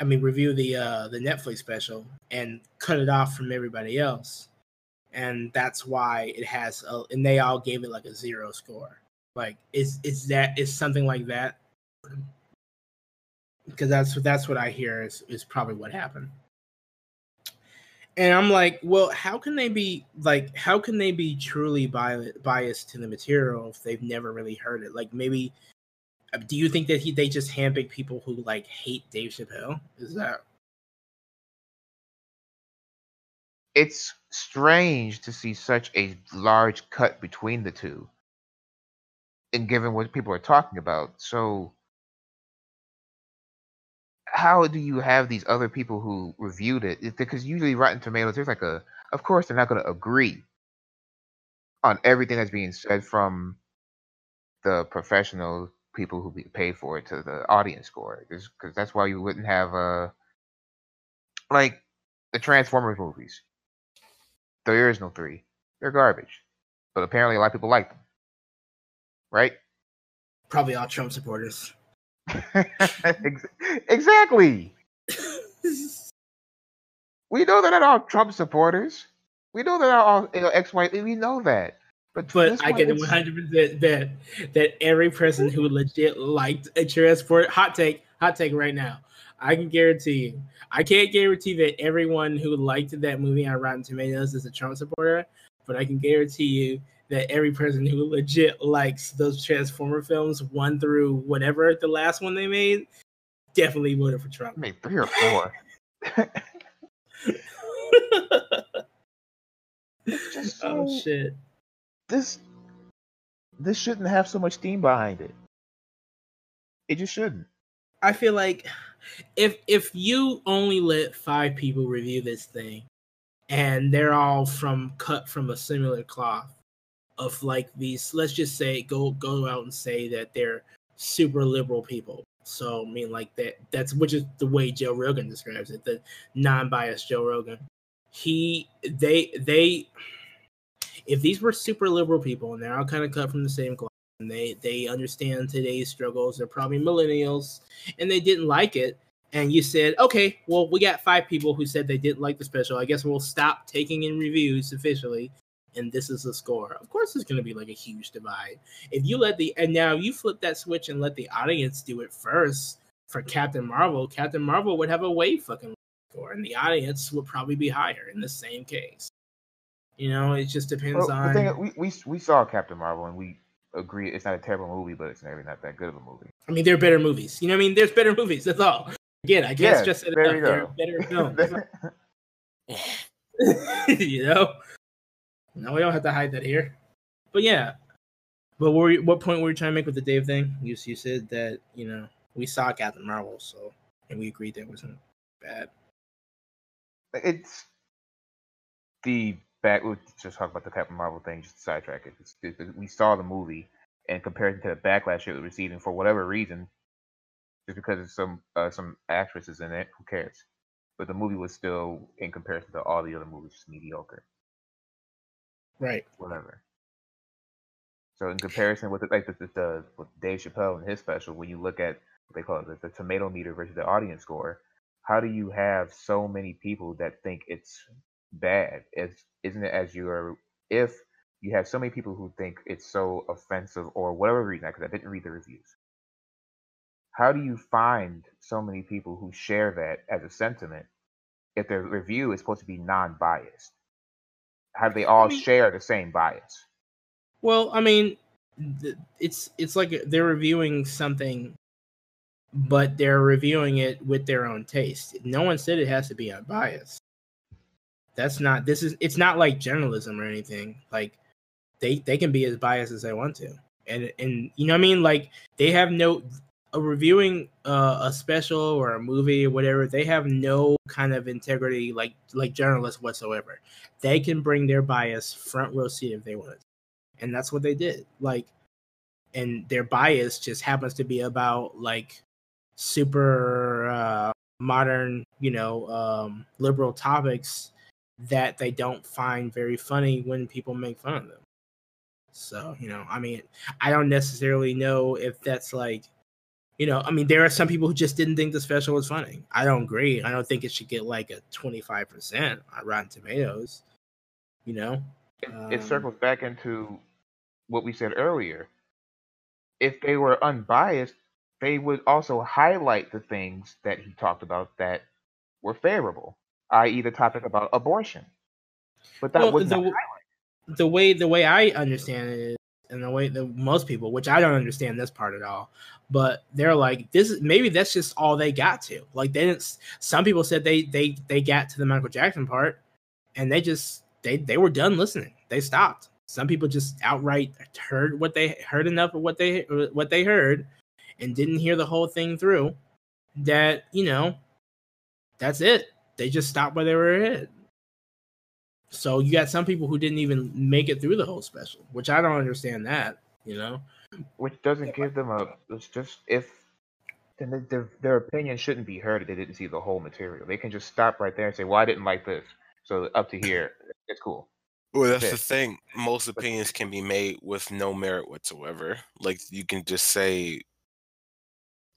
I mean, review the uh, the Netflix special and cut it off from everybody else, and that's why it has. A, and they all gave it like a zero score. Like, is is that is something like that? Because that's that's what I hear is is probably what happened. And I'm like, well, how can they be like, how can they be truly bi- biased to the material if they've never really heard it? Like, maybe, uh, do you think that he they just handpick people who like hate Dave Chappelle? Is that It's strange to see such a large cut between the two. And given what people are talking about, so how do you have these other people who reviewed it? Because usually Rotten Tomatoes, there's like a, of course, they're not going to agree on everything that's being said from the professional people who pay for it to the audience score. Because that's why you wouldn't have uh like the Transformers movies. There is no three, they're garbage, but apparently a lot of people like them, right? probably all Trump supporters? *laughs* Ex- exactly. We know that are all Trump supporters. We know that are all you know, X, Y. We know that. But But I get can one hundred percent bet that every person who legit liked a transport hot take, hot take right now. I can guarantee you. I can't guarantee that everyone who liked that movie on Rotten Tomatoes is a Trump supporter, but I can guarantee you that every person who legit likes those Transformer films, one through whatever the last one they made, definitely voted for Trump. I mean, three or four. *laughs* Oh, so oh shit. this this shouldn't have so much steam behind it. It just shouldn't. I feel like if if you only let five people review this thing and they're all from cut from a similar cloth of like these let's just say go go out and say that they're super liberal people. So I mean like that that's which is the way Joe Rogan describes it, the non-biased Joe Rogan. He they they if these were super liberal people and they're all kind of cut from the same cloth and they they understand today's struggles, they're probably millennials and they didn't like it and you said okay well we got five people who said they didn't like the special i guess we'll stop taking in reviews officially and this is the score. Of course it's going to be like a huge divide. If you let the and now you flip that switch and let the audience do it first for captain marvel captain marvel would have a way fucking score and the audience would probably be higher in the same case. You know it just depends Well, the on thing, we, we we saw Captain Marvel and we agree it's not a terrible movie, but it's maybe not that good of a movie. i mean there are better movies. You know what i mean? There's better movies that's all. Again i guess Yes, just said there up. you There are go. better *laughs* films. *laughs* You know no we don't have to hide that here but yeah but what, you- what point were you trying to make with the dave thing you, you said that you know we saw captain marvel so and we agreed that it wasn't bad it's the back. We'll just talk about the Captain Marvel thing. Just to sidetrack it. It's, it- we saw the movie and compared it to the backlash it was receiving for whatever reason, just because of some uh, some actresses in it. Who cares? But the movie was still, in comparison to all the other movies, mediocre. Right Whatever. So in comparison with like the, the, with Dave Chappelle and his special, when you look at what they call it, the, the tomato meter versus the audience score, how do you have so many people that think it's bad? It's, isn't it as you are if you have so many people who think it's so offensive or whatever reason, because I didn't read the reviews. How do you find so many people who share that as a sentiment if their review is supposed to be non-biased? Do they all mean- share the same bias? well i mean it's it's like they're reviewing something but they're reviewing it with their own taste no one said it has to be unbiased that's not this is it's not like journalism or anything. Like they they can be as biased as they want to, and and you know what I mean. Like they have no reviewing uh, a special or a movie or whatever. They have no kind of integrity like like journalists whatsoever. They can bring their bias front row seat if they want, and that's what they did. Like, and their bias just happens to be about like super uh, modern, you know, um, liberal topics that they don't find very funny when people make fun of them. So, you know, I mean, I don't necessarily know if that's like, you know, I mean, there are some people who just didn't think the special was funny. I don't agree. I don't think it should get like a 25% on Rotten Tomatoes, you know? It, Um, it circles back into what we said earlier. If they were unbiased, they would also highlight the things that he talked about that were favorable, i.e., the topic about abortion. But that Well, was the, the way the way I understand it and the way that most people, which I don't understand this part at all, but they're like, this is maybe that's just all they got to. Like they didn't. Some people said they they they got to the Michael Jackson part, and they just they they were done listening. They stopped. Some people just outright heard what they heard enough of what they what they heard, and didn't hear the whole thing through. That you know, that's it. They just stopped where they were at. So you got some people who didn't even make it through the whole special, which I don't understand that, you know. which doesn't give them a. It's just if then their- their their opinion shouldn't be heard if they didn't see the whole material. They can just stop right there and say, "Well, I didn't like this, so up to here, it's cool." Well, that's Okay. the thing. Most opinions can be made with no merit whatsoever. Like you can just say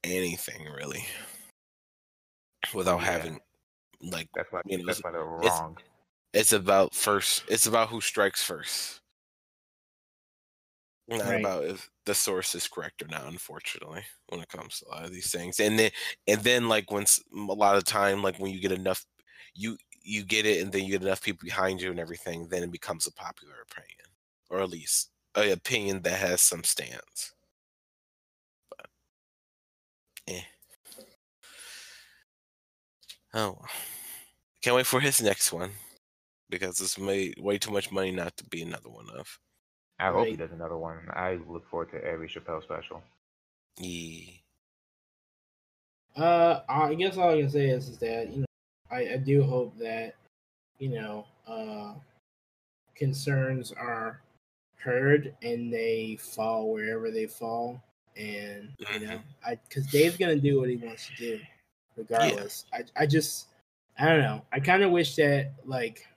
anything really without Yeah. having like That's why You know, that's it's- why they're it's- wrong. It's about first it's about who strikes first. Not Right. about if the source is correct or not, unfortunately, when it comes to a lot of these things. And then and then like when a lot of time, like when you get enough you you get it and then you get enough people behind you and everything, then it becomes a popular opinion. Or at least a opinion that has some stance. But eh. Oh. Can't wait for his next one. Because it's made way too much money not to be another one of. I hope he does another one. I look forward to every Chappelle special. Yeah. Uh, I guess all I can say is, is that you know, I, I do hope that you know, uh, concerns are heard and they fall wherever they fall, and you know, Mhm. I because Dave's gonna do what he wants to do, regardless. I I just I don't know. I kind of wish that like ag-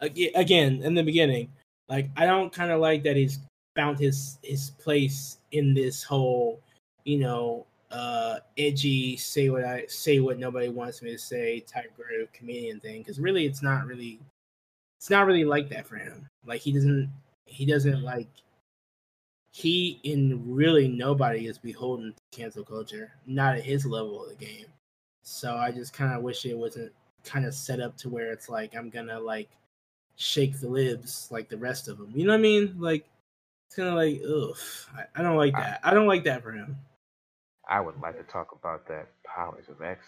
again in the beginning, like I don't kind of like that he's found his his place in this whole you know uh edgy say what i say what nobody wants me to say type group comedian thing because really it's not really it's not really like that for him. Like he doesn't he doesn't like he and really nobody is beholden to cancel culture not at his level of the game. So i just kind of wish it wasn't kind of set up to where it's like i'm gonna like shake the libs like the rest of them you know what i mean like it's kind of like ugh I, I don't like that i don't like that for him I would like to talk about that Powers of X.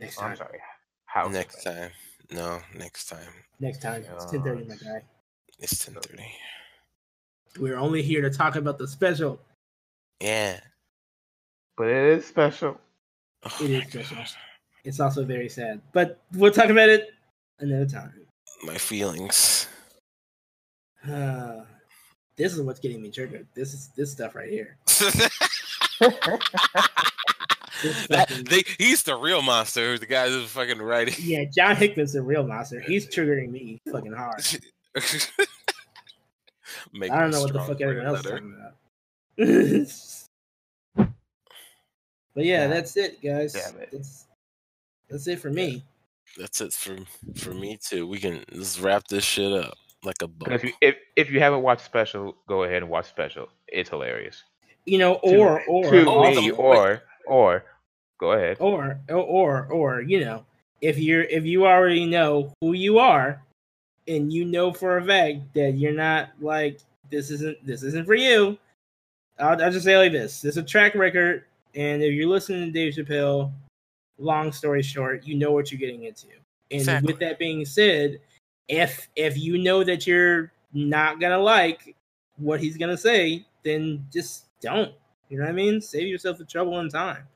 next Oh, time I'm sorry, House. of Next X. time. No, next time. Next time. It's ten thirty, my guy. It's ten thirty. We're only here to talk about the special. Yeah. But it is special. Oh It my is special. gosh. It's also very sad, but we'll talk about it another time. My feelings. Uh, *sighs* this is what's getting me triggered. This is this stuff right here. *laughs* That- they, he's the real monster. The guy who's fucking writing. Yeah, John Hickman's a real monster. He's triggering me fucking hard. *laughs* I don't know what the fuck everyone else is talking about. *laughs* but yeah, that's it, guys. Damn it. That's that's it for me. That's it for for me too. We can let's wrap this shit up like a book. If you, if, if you haven't watched Special, go ahead and watch Special. It's hilarious. You know, To- or or to also- me, or or go ahead. or or or or you know if you're if you already know who you are and you know for a fact that you're not like this isn't this isn't for you i'll, I'll just say like this there's a track record and if you're listening to dave chappelle long story short you know what you're getting into And Exactly. with that being said, if if you know that you're not gonna like what he's gonna say, then just don't. You know what I mean? Save yourself the trouble and time.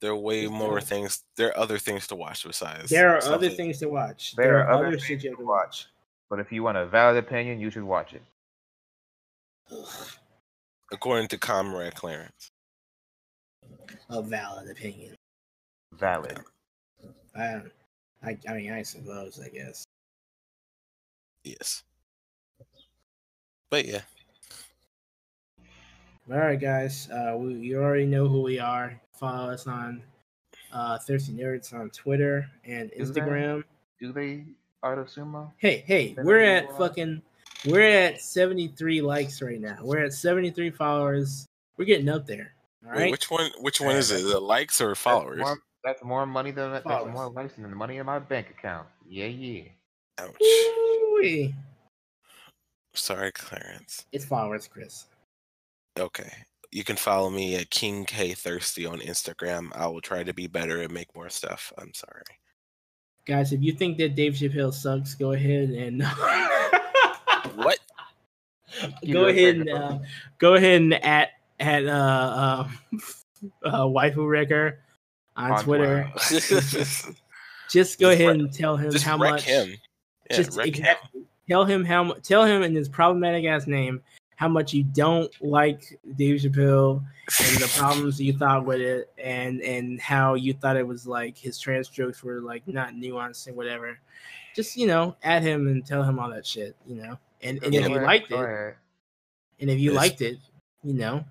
There are way Just more don't. things. There are other things to watch besides. There are other things to watch. There are other shit things you have to watch. But if you want a valid opinion, you should watch it. according to Comrade Clarence. A valid opinion. Valid. I, I, I mean, I suppose. I guess. Yes. But yeah, All right, guys. Uh, we, you already know who we are. Follow us on uh, Thirsty Nerds on Twitter and Is there? Instagram. Do they art of sumo? Hey, hey, we're at will, fucking, we're at seventy three likes right now. We're at seventy three followers. We're getting up there. All Wait, right. which one? Which one is it? The likes or followers? That's more, money than that's Followers. more likes than the money in my bank account. Yeah, yeah. Ouch. Woo-wee. Sorry, Clarence. It's followers, Chris. Okay. You can follow me at King K Thirsty on Instagram. I will try to be better and make more stuff. I'm sorry. Guys, if you think that Dave Chappelle sucks, go ahead and *laughs* What? Go ahead and uh, go ahead and at at uh, uh, *laughs* uh waifu wrecker on, On Twitter. Just *laughs* *laughs* Just go Just ahead wreck- and tell him how wreck much. him. Yeah, just wreck him. Tell him how mu- tell him in his problematic ass name how much you don't like Dave Chappelle and the problems you thought with it, and and how you thought it was like his trans jokes were like not nuanced and whatever. Just you know, at him and tell him all that shit. You know, and and Yeah, if you liked it, ahead. and if you Yes. liked it, you know, go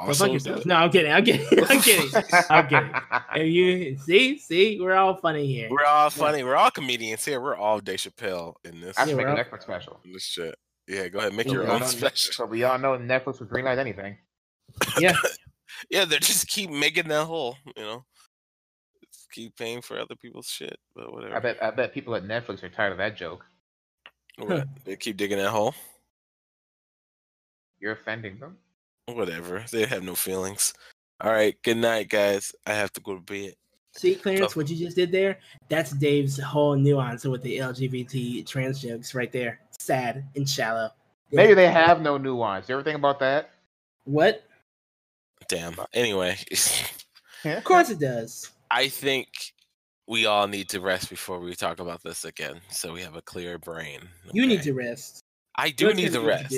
Also, fuck yourself. No, I'm kidding. I'm kidding. *laughs* I'm kidding. I'm kidding. *laughs* If you see, see, we're all funny here. we're all funny. We're all comedians here. We're all Dave Chappelle in this, I should Yeah, make we're an all- Netflix special. in this shit. Yeah, go ahead. Make Yeah, your own all- special. So we all know Netflix would greenlight anything. *laughs* Yeah, Yeah, they just keep making that hole, you know. Just keep paying for other people's shit, but whatever. I bet I bet people at Netflix are tired of that joke. What? They keep digging that hole. You're offending them. Whatever. They have no feelings. All right. Good night, guys. I have to go to bed. See, Clarence, So- what you just did there? That's Dave's whole nuance with the LGBT trans jokes right there. Sad and shallow. Yeah. Maybe they have no nuance. You ever think about that? What? Damn. Anyway, *laughs* Of course it does. I think we all need to rest before we talk about this again, so we have a clear brain. You need to rest. I do Don't need tell to rest.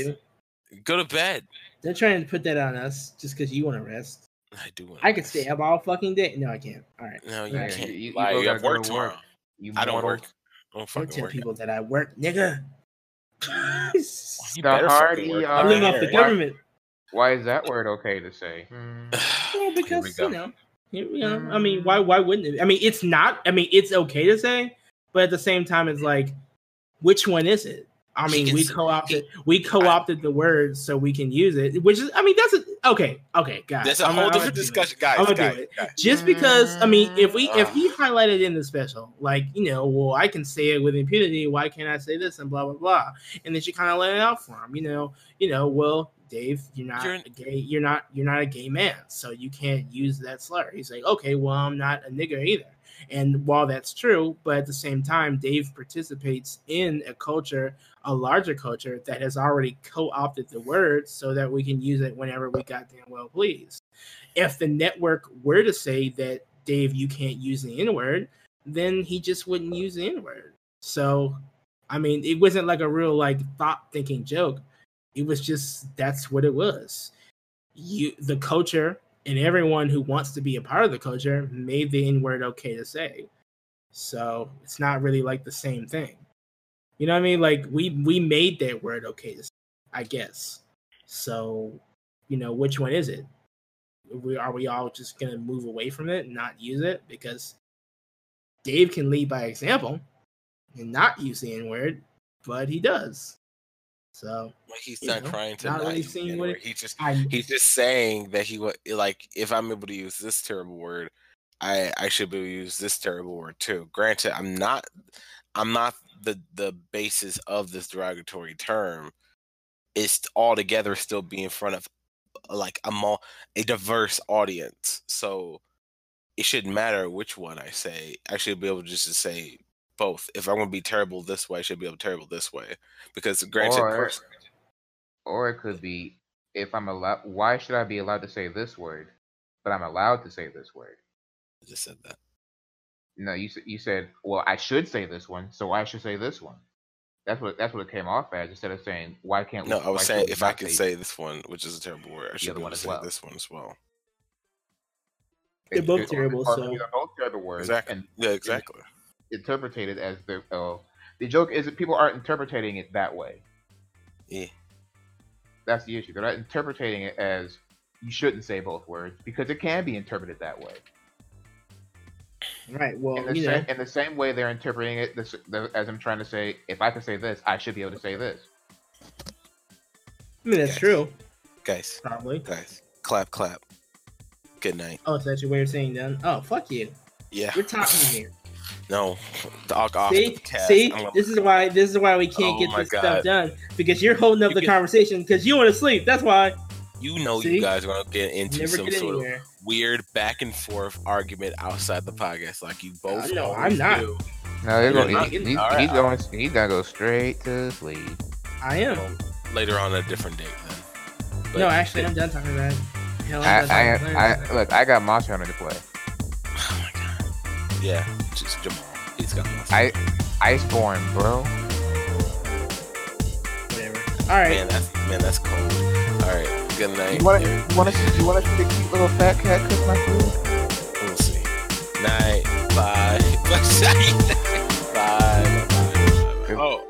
Go to bed. They're trying to put that on us just because you want to rest. I do. wanna I could rest. stay up all fucking day. No, I can't. All right. No, you Yeah, can't. you- you Lie, both you have gotta work to work. You I don't mortal. work. I don't Don't fucking tell work. people that I work, nigga. *laughs* You *laughs* The better fucking work. I I'm live off the Why- government. Why is that word okay to say? Hmm. *sighs* Well, because we you know, you you know, I mean, why why wouldn't it? I mean, it's not. I mean, it's okay to say, but at the same time, it's like, which one is it? I mean, we co-opted we co-opted the word so we can use it, which is. I mean, that's a okay. Okay, guys, That's a I'm whole I'm different discussion, guys. I'm gonna guys, do it. guys. Just because, I mean, if we if Mm. he highlighted in the special, like you know, well, I can say it with impunity. Why can't I say this and blah blah blah? And then she kind of let it out for him. You know, you know. Well, Dave, you're not You're- a gay. You're not. You're not a gay man, so you can't use that slur. He's like, okay, well, I'm not a nigger either. And while that's true, but at the same time, Dave participates in a culture, a larger culture that has already co-opted the word so that we can use it whenever we goddamn well please if the network were to say that Dave, you can't use the N word, then he just wouldn't use the N word. So, I mean, it wasn't like a real like thought thinking joke. It was just that's what it was. You, the culture, and everyone who wants to be a part of the culture made the N word okay to say. So it's not really like the same thing. You know what I mean? Like we we made that word okay to say, I guess. So, you know, which one is it? we are we all just gonna move away from it and not use it because Dave can lead by example and not use the N word, but he does. So you not know, trying to not not really seeing what He just I he's just saying that he would like if I'm able to use this terrible word, I I should be able to use this terrible word too. Granted, I'm not I'm not the the basis of this derogatory term. It's altogether still be in front of uh, like a mul- a diverse audience. So it shouldn't matter which one I say. I should be able just to say both. If I'm going to be terrible this way, I should be able to terrible this way. Because granted, Or- pers- Or it could be if I'm allowed. Why should I be allowed to say this word, but I'm allowed to say this word? I just said that. No, you s- you said, well, I should say this one, so I should say this one. That's what that's what it came off as. Instead of saying, why can't? No, we, I was saying if I not can say this one, which is a terrible word, I should other be able to say well. this one as well. They're both terrible, so- they're both terrible words. Exactly. And Yeah, exactly. Interpreted it as the oh, the joke is that people aren't interpreting it that way. Yeah. That's the issue. They're not interpreting it as you shouldn't say both words because it can be interpreted that way. Right. Well, in, the you know, same, in the same way they're interpreting it this, the, as I'm trying to say, if I can say this, I should be able to say this. I mean that's Yes. true. Guys, Probably. guys, clap, clap. Good night. Oh, so that's your way of saying done. Oh, fuck you. Yeah. We're talking here. *laughs* No, dog off See, the cast. see, gonna- this is why this is why we can't Oh get my this stuff done because you're holding up You the get- conversation because you want to sleep. That's why. you know See? you guys are gonna get into Never some get sort of weird back and forth argument outside the podcast, like you both. Uh, no, I'm not. do. No, they're You're going, not he, getting- he's, he's all going. He's gonna go straight to sleep. I am. Well, later on a different date then. But- no, actually, I'm done talking about it. Hell, I, I'm I, I, look. I got Monster Hunter to play. My god. Yeah, just Jamal. He's got lost. I, Iceborne, bro. Whatever. All right. Man, that's man, that's cold. All right. Good night. You want to? Yeah, You want to? You want to see the cute little fat cat cook my food? We'll see. Night. Bye. *laughs* Bye. *laughs* Bye. Bye. Bye. Good- Oh.